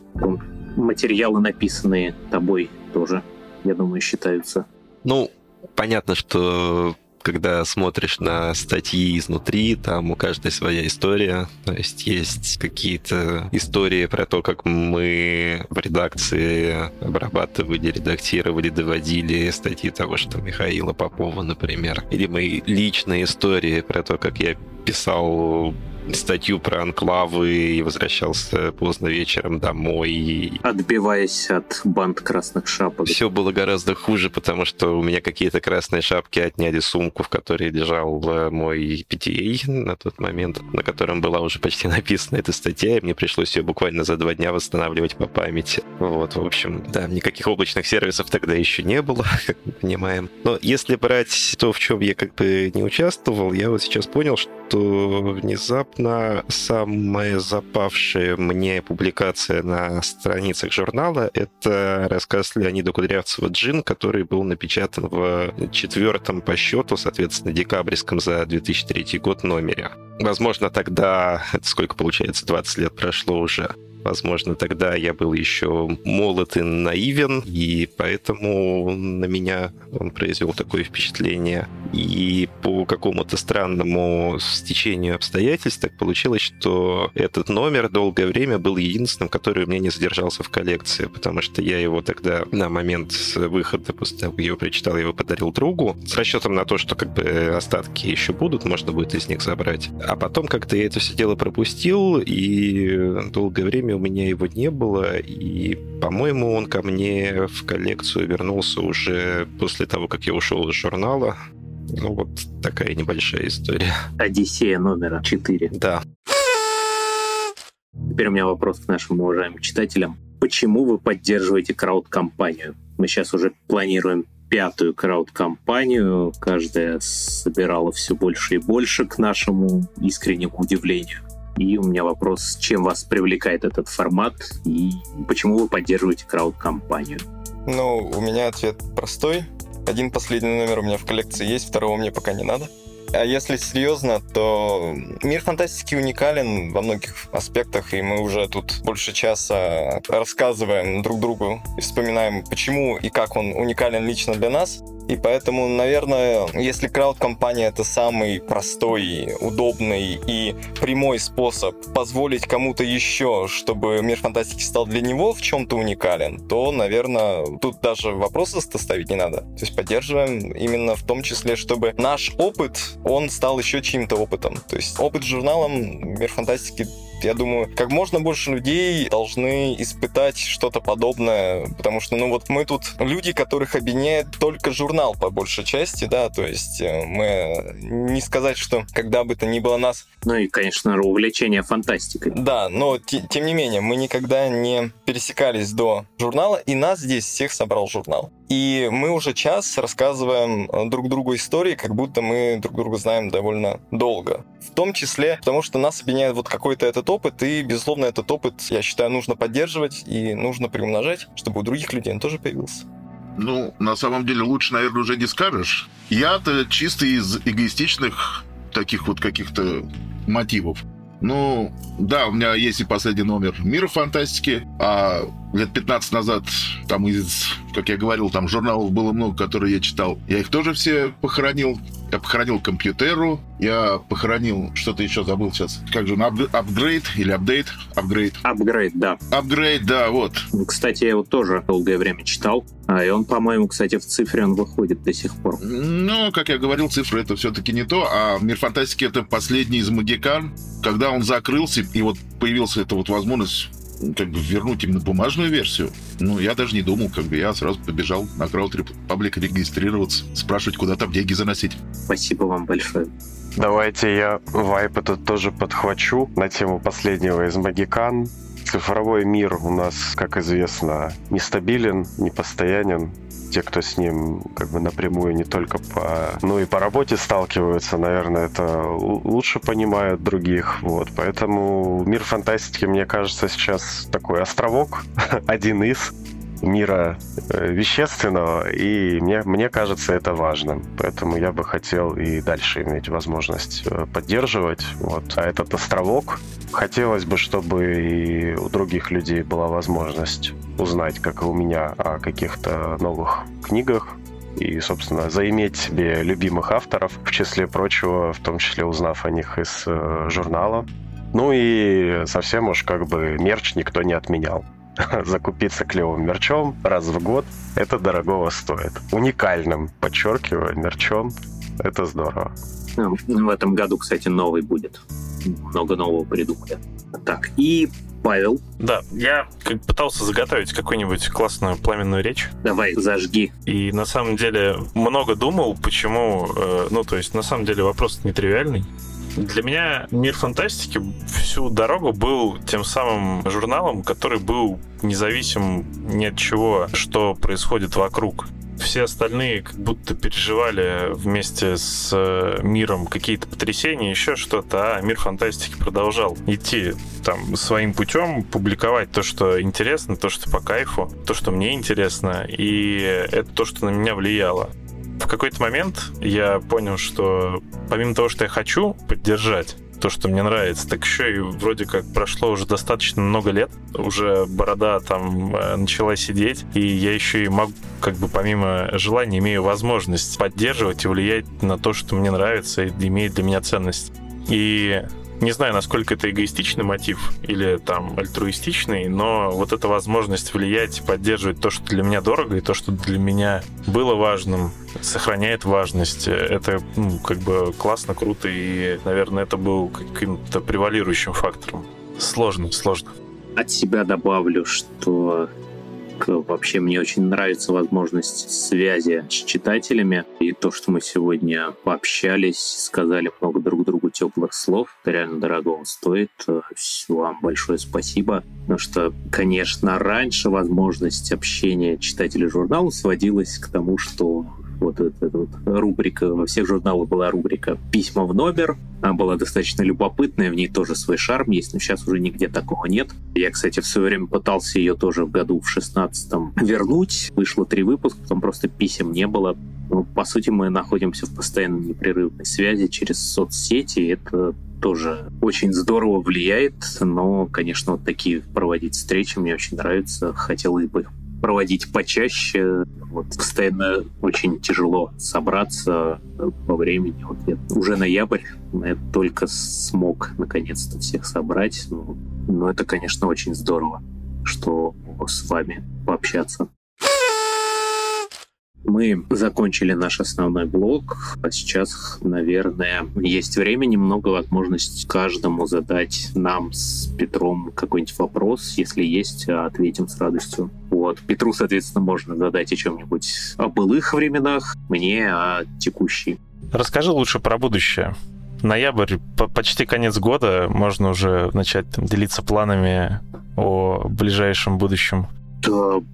Материалы, написанные тобой, тоже, я думаю, считаются. Ну, понятно, что когда смотришь на статьи изнутри, там у каждой своя история. То есть есть какие-то истории про то, как мы в редакции обрабатывали, редактировали, доводили статьи того, что Михаила Попова, например. Или мои личные истории про то, как я писал статью про анклавы и возвращался поздно вечером домой. Отбиваясь от банд красных шапок. Все было гораздо хуже, потому что у меня какие-то красные шапки отняли сумку, в которой лежал э, мой PTA на тот момент, на котором была уже почти написана эта статья, и мне пришлось ее буквально за два дня восстанавливать по памяти. Вот, в общем, да, никаких облачных сервисов тогда еще не было, как мы понимаем. Но если брать то, в чем я как бы не участвовал, я вот сейчас понял, что внезапно внезапно самая запавшая мне публикация на страницах журнала — это рассказ Леонида Кудрявцева «Джин», который был напечатан в четвертом по счету, соответственно, декабрьском за 2003 год номере. Возможно, тогда, это сколько получается, 20 лет прошло уже, Возможно, тогда я был еще молод и наивен, и поэтому на меня он произвел такое впечатление. И по какому-то странному стечению обстоятельств так получилось, что этот номер долгое время был единственным, который у меня не задержался в коллекции, потому что я его тогда на момент выхода, после того, как его прочитал, я его подарил другу, с расчетом на то, что как бы остатки еще будут, можно будет из них забрать. А потом как-то я это все дело пропустил, и долгое время у меня его не было, и, по-моему, он ко мне в коллекцию вернулся уже после того, как я ушел из журнала. Ну, вот такая небольшая история. Одиссея номера 4. Да. Теперь у меня вопрос к нашим уважаемым читателям. Почему вы поддерживаете крауд-компанию? Мы сейчас уже планируем пятую крауд-компанию. Каждая собирала все больше и больше к нашему искреннему удивлению. И у меня вопрос, чем вас привлекает этот формат и почему вы поддерживаете крауд-компанию? Ну, у меня ответ простой. Один последний номер у меня в коллекции есть, второго мне пока не надо. А если серьезно, то мир фантастики уникален во многих аспектах, и мы уже тут больше часа рассказываем друг другу и вспоминаем, почему и как он уникален лично для нас. И поэтому, наверное, если крауд-компания это самый простой, удобный и прямой способ позволить кому-то еще, чтобы мир фантастики стал для него в чем-то уникален, то, наверное, тут даже вопросы ставить не надо. То есть поддерживаем именно в том числе, чтобы наш опыт, он стал еще чьим-то опытом. То есть опыт журналом «Мир фантастики» я думаю, как можно больше людей должны испытать что-то подобное, потому что, ну вот мы тут люди, которых объединяет только журнал по большей части, да, то есть э, мы не сказать, что когда бы то ни было нас... Ну и, конечно, увлечение фантастикой. Да, но тем не менее, мы никогда не пересекались до журнала, и нас здесь всех собрал журнал. И мы уже час рассказываем э, друг другу истории, как будто мы друг друга знаем довольно долго. В том числе, потому что нас объединяет вот какой-то этот опыт, и, безусловно, этот опыт, я считаю, нужно поддерживать и нужно приумножать, чтобы у других людей он тоже появился. Ну, на самом деле, лучше, наверное, уже не скажешь. Я-то чисто из эгоистичных таких вот каких-то мотивов. Ну, да, у меня есть и последний номер «Мира фантастики», а лет 15 назад там из, как я говорил, там журналов было много, которые я читал. Я их тоже все похоронил. Я похоронил компьютеру, я похоронил, что-то еще забыл сейчас. Как же он, апгрейд или апдейт? Апгрейд. Апгрейд, да. Апгрейд, да, вот. Кстати, я его тоже долгое время читал. А, и он, по-моему, кстати, в цифре он выходит до сих пор. Ну, как я говорил, цифры это все-таки не то, а Мир фантастики это последний из Магикан. Когда он закрылся, и вот появилась эта вот возможность как бы вернуть именно бумажную версию. Ну, я даже не думал, как бы я сразу побежал на Republic регистрироваться, спрашивать, куда там деньги заносить. Спасибо вам большое. Давайте я вайп этот тоже подхвачу на тему последнего из Магикан. Цифровой мир у нас, как известно, нестабилен, непостоянен те, кто с ним как бы напрямую не только по, ну и по работе сталкиваются, наверное, это лучше понимают других, вот, поэтому мир фантастики, мне кажется, сейчас такой островок, один из, мира э, вещественного, и мне, мне кажется это важным. Поэтому я бы хотел и дальше иметь возможность э, поддерживать. Вот. А этот островок хотелось бы, чтобы и у других людей была возможность узнать, как и у меня, о каких-то новых книгах, и, собственно, заиметь себе любимых авторов, в числе прочего, в том числе узнав о них из э, журнала. Ну и совсем уж как бы мерч никто не отменял. закупиться клевым мерчом раз в год, это дорогого стоит. Уникальным, подчеркиваю, мерчом. Это здорово. Ну, в этом году, кстати, новый будет. Много нового придумали. Так, и Павел. Да, я как пытался заготовить какую-нибудь классную пламенную речь. Давай, зажги. И на самом деле много думал, почему... Э, ну, то есть, на самом деле вопрос нетривиальный. Для меня мир фантастики всю дорогу был тем самым журналом, который был независим ни от чего, что происходит вокруг все остальные как будто переживали вместе с э, миром какие-то потрясения, еще что-то, а мир фантастики продолжал идти там своим путем, публиковать то, что интересно, то, что по кайфу, то, что мне интересно, и это то, что на меня влияло. В какой-то момент я понял, что помимо того, что я хочу поддержать, то, что мне нравится, так еще и вроде как прошло уже достаточно много лет, уже борода там э, начала сидеть, и я еще и могу, как бы помимо желания, имею возможность поддерживать и влиять на то, что мне нравится и имеет для меня ценность. И не знаю, насколько это эгоистичный мотив или там альтруистичный, но вот эта возможность влиять, поддерживать то, что для меня дорого, и то, что для меня было важным, сохраняет важность. Это ну, как бы классно, круто, и, наверное, это был каким-то превалирующим фактором. Сложно, сложно. От себя добавлю, что вообще мне очень нравится возможность связи с читателями и то, что мы сегодня пообщались, сказали много друг другу теплых слов. Это реально дорого стоит. Вам большое спасибо. Потому что, конечно, раньше возможность общения читателей журнала сводилась к тому, что вот эта вот рубрика, во всех журналах была рубрика «Письма в номер». Она была достаточно любопытная, в ней тоже свой шарм есть, но сейчас уже нигде такого нет. Я, кстати, в свое время пытался ее тоже в году в шестнадцатом вернуть. Вышло три выпуска, потом просто писем не было. Ну, по сути, мы находимся в постоянной непрерывной связи через соцсети. Это тоже очень здорово влияет, но, конечно, вот такие проводить встречи мне очень нравится. Хотелось бы их проводить почаще. Вот, постоянно очень тяжело собраться по времени. Вот я, уже ноябрь, я только смог наконец-то всех собрать. Ну, но это, конечно, очень здорово, что с вами пообщаться. Мы закончили наш основной блок, а сейчас, наверное, есть время, немного возможность каждому задать нам с Петром какой-нибудь вопрос. Если есть, ответим с радостью. Вот. Петру, соответственно, можно задать о чем-нибудь о былых временах, мне о текущей. Расскажи лучше про будущее. Ноябрь, почти конец года, можно уже начать там, делиться планами о ближайшем будущем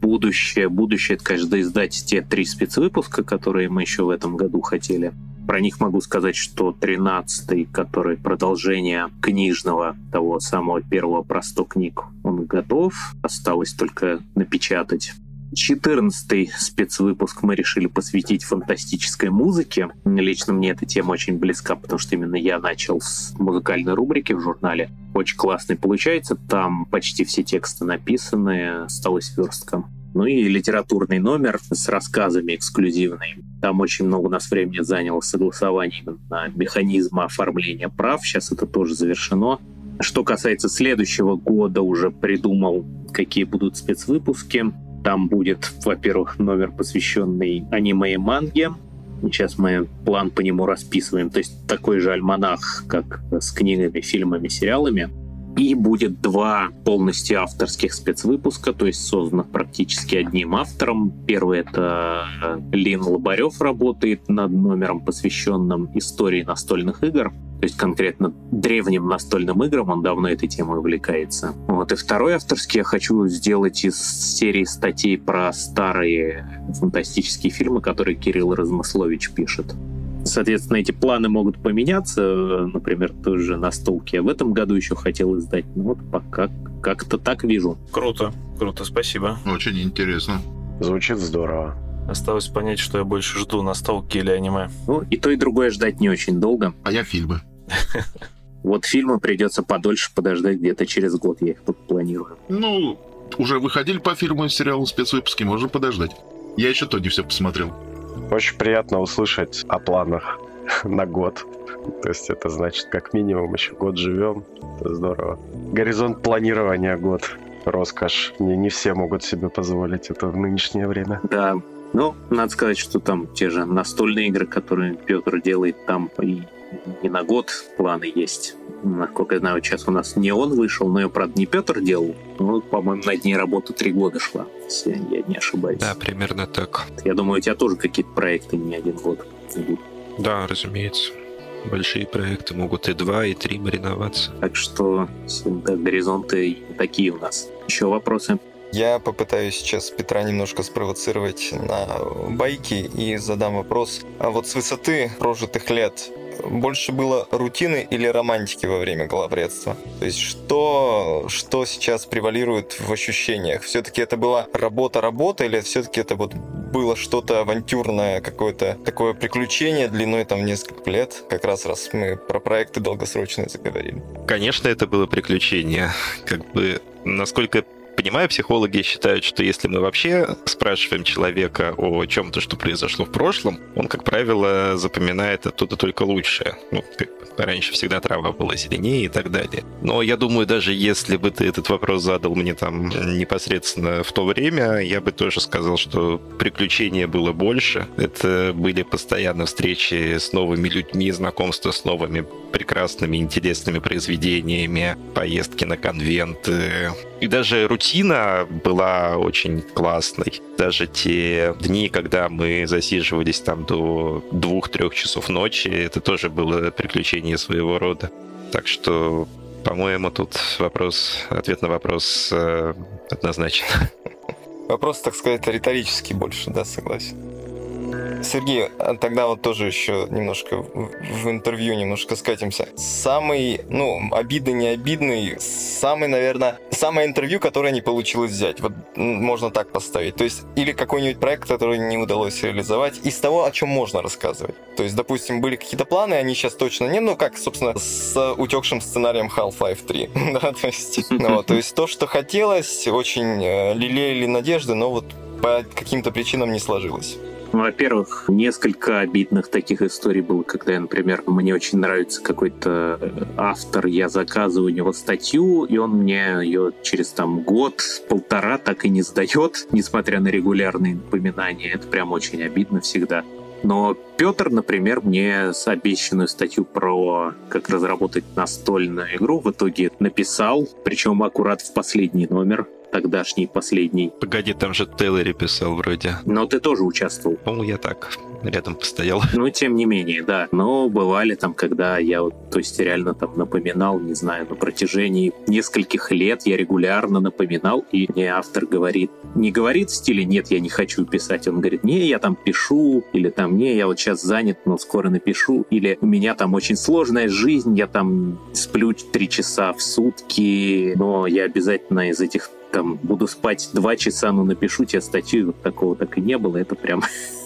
будущее. Будущее — это, конечно, издать те три спецвыпуска, которые мы еще в этом году хотели. Про них могу сказать, что 13-й, который продолжение книжного, того самого первого про 100 книг, он готов. Осталось только напечатать. 14 спецвыпуск мы решили посвятить фантастической музыке. Лично мне эта тема очень близка, потому что именно я начал с музыкальной рубрики в журнале. Очень классный получается. Там почти все тексты написаны, осталась верстка. Ну и литературный номер с рассказами эксклюзивный. Там очень много у нас времени заняло согласование именно механизма оформления прав. Сейчас это тоже завершено. Что касается следующего года, уже придумал, какие будут спецвыпуски. Там будет, во-первых, номер, посвященный аниме и манге. Сейчас мы план по нему расписываем. То есть такой же альманах, как с книгами, фильмами, сериалами. И будет два полностью авторских спецвыпуска, то есть созданных практически одним автором. Первый — это Лин Лобарев работает над номером, посвященным истории настольных игр то есть конкретно древним настольным играм, он давно этой темой увлекается. Вот. И второй авторский я хочу сделать из серии статей про старые фантастические фильмы, которые Кирилл Размыслович пишет. Соответственно, эти планы могут поменяться. Например, тоже настолки я в этом году еще хотел издать. Ну вот пока как-то так вижу. Круто, круто, спасибо. Очень интересно. Звучит здорово. Осталось понять, что я больше жду, настолки или аниме. Ну, и то, и другое ждать не очень долго. А я фильмы. Вот фильмы придется подольше подождать, где-то через год я их тут планирую. Ну, уже выходили по фильму и сериалу спецвыпуски, можно подождать. Я еще то не все посмотрел. Очень приятно услышать о планах на год. То есть это значит, как минимум еще год живем. Это здорово. Горизонт планирования год. Роскошь. Не, не все могут себе позволить это в нынешнее время. Да. Ну, надо сказать, что там те же настольные игры, которые Петр делает, там и не на год планы есть. Насколько я знаю, сейчас у нас не он вышел, но ее, правда, не Петр делал. Ну, по-моему, на дней работы три года шла, если я не ошибаюсь. Да, примерно так. Я думаю, у тебя тоже какие-то проекты не один год идут. Да, разумеется. Большие проекты могут и два, и три мариноваться. Так что да, горизонты такие у нас. Еще вопросы? Я попытаюсь сейчас Петра немножко спровоцировать на байки и задам вопрос. А вот с высоты прожитых лет больше было рутины или романтики во время главредства? То есть что, что сейчас превалирует в ощущениях? Все-таки это была работа-работа или все-таки это вот было что-то авантюрное, какое-то такое приключение длиной там несколько лет, как раз раз мы про проекты долгосрочные заговорили. Конечно, это было приключение. Как бы, насколько понимаю, психологи считают, что если мы вообще спрашиваем человека о чем-то, что произошло в прошлом, он, как правило, запоминает оттуда только лучшее. Ну, раньше всегда трава была зеленее и так далее. Но я думаю, даже если бы ты этот вопрос задал мне там непосредственно в то время, я бы тоже сказал, что приключения было больше. Это были постоянно встречи с новыми людьми, знакомства с новыми прекрасными, интересными произведениями, поездки на конвенты, И даже рутина была очень классной. Даже те дни, когда мы засиживались там до двух-трех часов ночи, это тоже было приключение своего рода. Так что, по-моему, тут вопрос, ответ на вопрос э, однозначен. Вопрос, так сказать, риторический больше, да, согласен. Сергей, а тогда вот тоже еще немножко в интервью немножко скатимся. Самый, ну, обидный, не обидный, самый, наверное, самое интервью, которое не получилось взять. Вот можно так поставить. То есть, или какой-нибудь проект, который не удалось реализовать, из того, о чем можно рассказывать. То есть, допустим, были какие-то планы, они сейчас точно не, ну, как, собственно, с утекшим сценарием Half-Life 3. да, то есть, ну, то есть то, что хотелось, очень э, лелеяли надежды, но вот по каким-то причинам не сложилось. Ну, во-первых, несколько обидных таких историй было, когда, например, мне очень нравится какой-то э, автор, я заказываю у него статью, и он мне ее через там год-полтора так и не сдает, несмотря на регулярные напоминания. Это прям очень обидно всегда. Но Петр, например, мне с обещанную статью про как разработать настольную игру в итоге написал, причем аккурат в последний номер тогдашний, последний. Погоди, там же Тейлори писал вроде. Но ты тоже участвовал. По-моему, я так рядом постоял. Ну, тем не менее, да. Но бывали там, когда я, вот, то есть реально там напоминал, не знаю, на протяжении нескольких лет я регулярно напоминал, и мне автор говорит, не говорит в стиле «нет, я не хочу писать», он говорит «не, я там пишу», или там «не, я вот сейчас занят, но скоро напишу», или «у меня там очень сложная жизнь, я там сплю три часа в сутки, но я обязательно из этих там буду спать два часа, но напишу тебе статью, вот такого так и не было, это прям...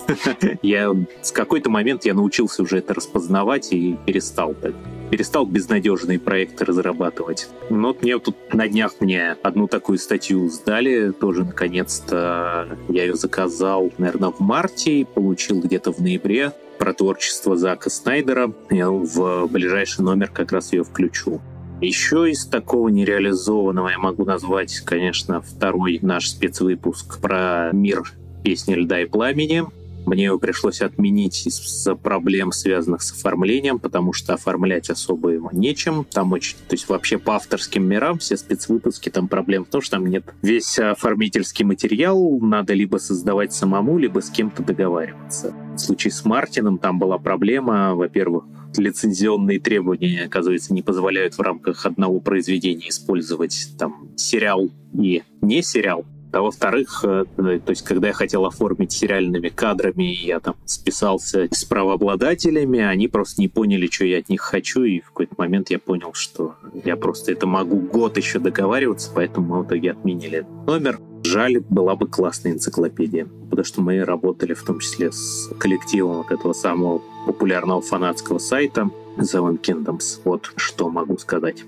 Я с какой-то момент я научился уже это распознавать и перестал так перестал безнадежные проекты разрабатывать. Но вот мне тут на днях мне одну такую статью сдали, тоже наконец-то я ее заказал, наверное, в марте и получил где-то в ноябре про творчество Зака Снайдера. Я в ближайший номер как раз ее включу. Еще из такого нереализованного я могу назвать, конечно, второй наш спецвыпуск про мир песни «Льда и пламени». Мне его пришлось отменить из-за проблем, связанных с оформлением, потому что оформлять особо ему нечем. Там очень... То есть вообще по авторским мирам все спецвыпуски, там проблем в том, что там нет весь оформительский материал, надо либо создавать самому, либо с кем-то договариваться. В случае с Мартином там была проблема, во-первых, лицензионные требования, оказывается, не позволяют в рамках одного произведения использовать там сериал и не сериал. А во-вторых, э, то есть, когда я хотел оформить сериальными кадрами, я там списался с правообладателями, они просто не поняли, что я от них хочу, и в какой-то момент я понял, что я просто это могу год еще договариваться, поэтому мы в итоге отменили номер. Жаль, была бы классная энциклопедия, потому что мы работали в том числе с коллективом вот этого самого популярного фанатского сайта Seven Kingdoms. Вот что могу сказать.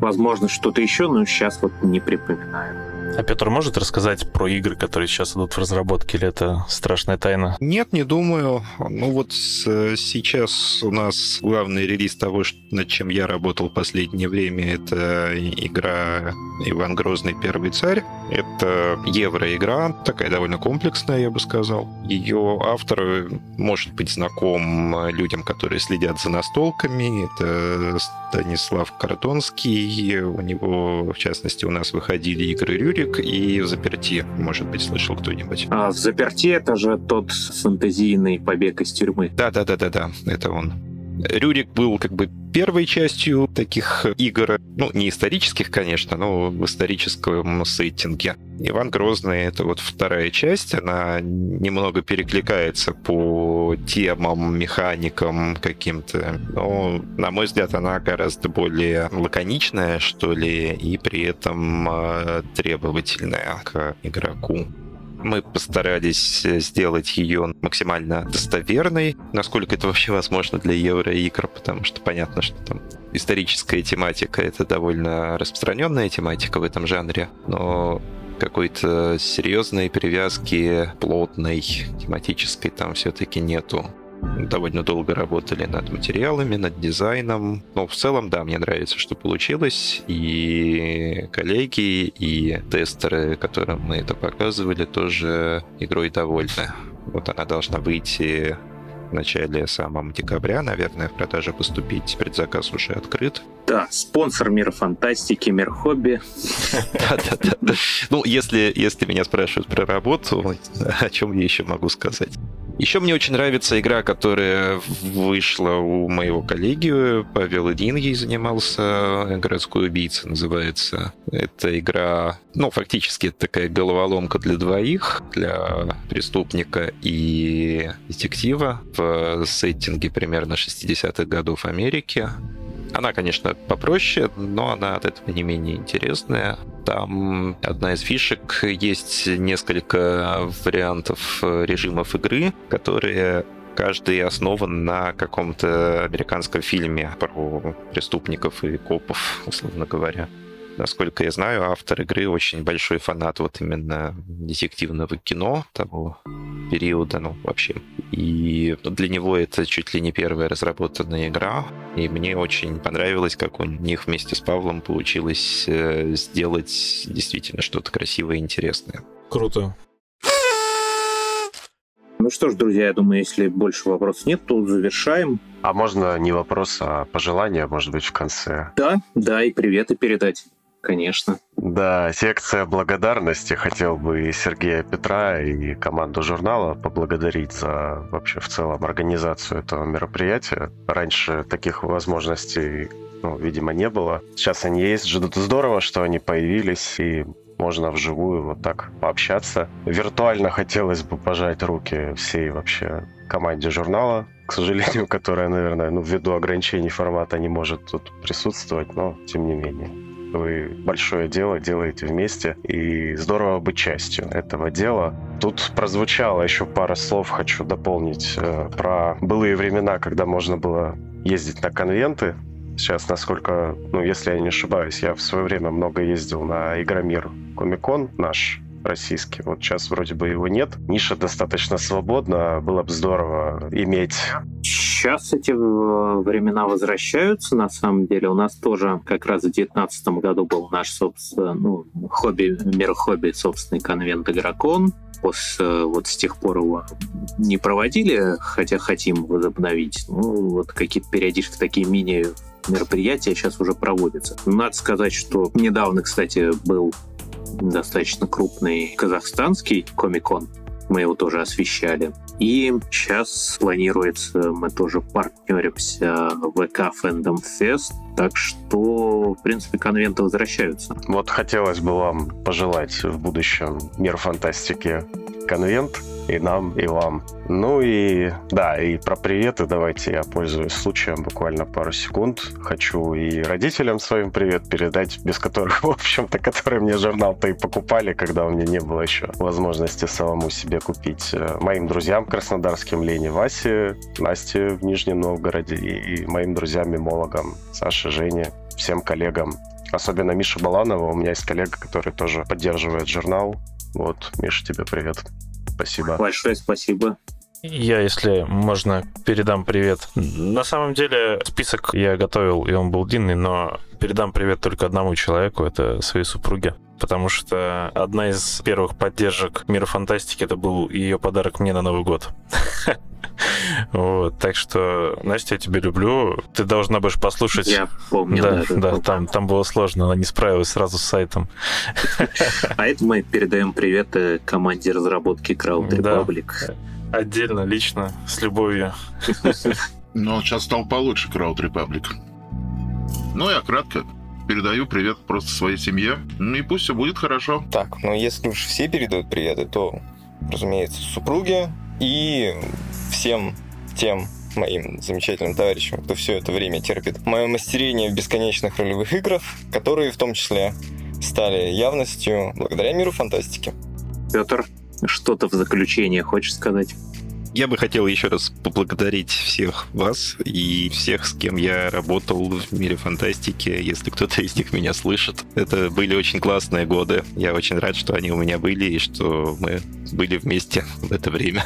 Возможно, что-то еще, но сейчас вот не припоминаю. А Петр может рассказать про игры, которые сейчас идут в разработке, или это страшная тайна? Нет, не думаю. Ну вот сейчас у нас главный релиз того, над чем я работал в последнее время, это игра «Иван Грозный. Первый царь». Это евроигра, такая довольно комплексная, я бы сказал. Ее автор может быть знаком людям, которые следят за настолками. Это Станислав Картонский. У него, в частности, у нас выходили игры Рюрик, Рюрик и в заперти, может быть, слышал кто-нибудь. А в заперти это же тот фантазийный побег из тюрьмы. Да-да-да-да-да, это он. Рюрик был как бы первой частью таких игр, ну, не исторических, конечно, но в историческом сеттинге. Иван Грозный — это вот вторая часть, она немного перекликается по темам, механикам каким-то, но, на мой взгляд, она гораздо более лаконичная, что ли, и при этом э, требовательная к игроку. Мы постарались э, сделать ее максимально достоверной, насколько это вообще возможно для евроигр, потому что понятно, что там историческая тематика — это довольно распространенная тематика в этом жанре, но какой-то серьезной привязки, плотной, тематической там все-таки нету довольно долго работали над материалами, над дизайном. Но в целом, да, мне нравится, что получилось. И коллеги, и тестеры, которым мы это показывали, тоже игрой довольны. Вот она должна выйти в начале самом декабря, наверное, в продаже поступить. Предзаказ уже открыт. Да, спонсор мира фантастики, мир хобби. Да-да-да. Ну, если, если меня спрашивают про работу, о чем я еще могу сказать? Еще мне очень нравится игра, которая вышла у моего коллеги. Павел Ильин ей занимался. «Городской убийца» называется. Это игра, ну, фактически это такая головоломка для двоих, для преступника и детектива в сеттинге примерно 60-х годов Америки. Она, конечно, попроще, но она от этого не менее интересная. Там одна из фишек, есть несколько вариантов режимов игры, которые каждый основан на каком-то американском фильме про преступников и копов, условно говоря. Насколько я знаю, автор игры очень большой фанат вот именно детективного кино того периода, ну, вообще. И для него это чуть ли не первая разработанная игра. И мне очень понравилось, как у них вместе с Павлом получилось э, сделать действительно что-то красивое и интересное. Круто. Ну что ж, друзья, я думаю, если больше вопросов нет, то завершаем. А можно не вопрос, а пожелание, может быть, в конце? Да, да, и приветы передать конечно. Да, секция благодарности. Хотел бы и Сергея Петра, и команду журнала поблагодарить за вообще в целом организацию этого мероприятия. Раньше таких возможностей, ну, видимо, не было. Сейчас они есть. Здорово, что они появились, и можно вживую вот так пообщаться. Виртуально хотелось бы пожать руки всей вообще команде журнала, к сожалению, которая, наверное, ну, ввиду ограничений формата не может тут присутствовать, но тем не менее вы большое дело делаете вместе, и здорово быть частью этого дела. Тут прозвучало еще пара слов, хочу дополнить э, про былые времена, когда можно было ездить на конвенты. Сейчас, насколько, ну, если я не ошибаюсь, я в свое время много ездил на Игромир Комикон наш, российский. Вот сейчас вроде бы его нет. Ниша достаточно свободна. Было бы здорово иметь. Сейчас эти э, времена возвращаются, на самом деле. У нас тоже как раз в 2019 году был наш, собственно, ну, хобби, мир хобби, собственный конвент Игрокон. После, вот с тех пор его не проводили, хотя хотим возобновить. Ну, вот какие-то периодически такие мини мероприятия сейчас уже проводятся. Надо сказать, что недавно, кстати, был достаточно крупный казахстанский комикон. Мы его тоже освещали. И сейчас планируется, мы тоже партнеримся в ВК Fandom Fest, так что, в принципе, конвенты возвращаются. Вот хотелось бы вам пожелать в будущем мир фантастики конвент и нам, и вам. Ну и да, и про приветы давайте я пользуюсь случаем буквально пару секунд. Хочу и родителям своим привет передать, без которых, в общем-то, которые мне журнал-то и покупали, когда у меня не было еще возможности самому себе купить. Э, моим друзьям краснодарским Лене Васе, Насте в Нижнем Новгороде и, моим друзьям-мимологам Саше, Жене, всем коллегам. Особенно Миша Баланова, у меня есть коллега, который тоже поддерживает журнал. Вот, Миша, тебе привет. Спасибо. Большое спасибо. Я, если можно, передам привет. На самом деле список я готовил, и он был длинный, но передам привет только одному человеку, это своей супруге. Потому что одна из первых поддержек мира фантастики это был ее подарок мне на Новый год. Вот, так что, Настя, я тебя люблю. Ты должна будешь послушать. Я помню, да. Да, да там, там было сложно, она не справилась сразу с сайтом. А это мы передаем привет э, команде разработки Crowd Republic. Да. Отдельно, лично, с любовью. Но сейчас стал получше Crowd Republic. Ну, я кратко передаю привет просто своей семье. Ну и пусть все будет хорошо. Так, ну если уж все передают приветы, то, разумеется, супруге и всем тем моим замечательным товарищам, кто все это время терпит мое мастерение в бесконечных ролевых играх, которые в том числе стали явностью благодаря миру фантастики. Петр, что-то в заключение хочешь сказать? Я бы хотел еще раз поблагодарить всех вас и всех, с кем я работал в мире фантастики, если кто-то из них меня слышит. Это были очень классные годы. Я очень рад, что они у меня были и что мы были вместе в это время.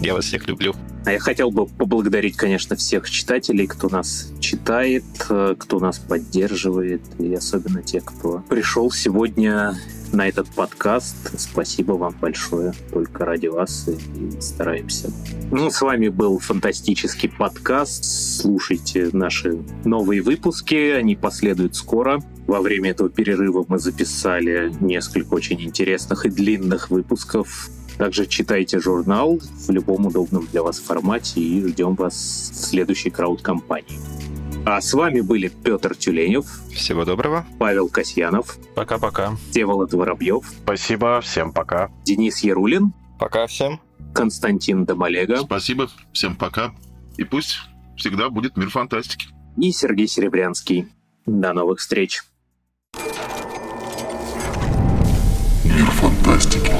Я вас всех люблю. А я хотел бы поблагодарить, конечно, всех читателей, кто нас читает, кто нас поддерживает, и особенно тех, кто пришел сегодня на этот подкаст. Спасибо вам большое. Только ради вас и стараемся. Ну, с вами был фантастический подкаст. Слушайте наши новые выпуски. Они последуют скоро. Во время этого перерыва мы записали несколько очень интересных и длинных выпусков. Также читайте журнал в любом удобном для вас формате и ждем вас в следующей крауд-компании. А с вами были Петр Тюленев, Всего доброго. Павел Касьянов, Пока-пока. Всеволод Воробьев, Спасибо, всем пока. Денис Ярулин, Пока всем. Константин Домолега Спасибо, всем пока. И пусть всегда будет мир фантастики. и Сергей Серебрянский. До новых встреч! Мир фантастики.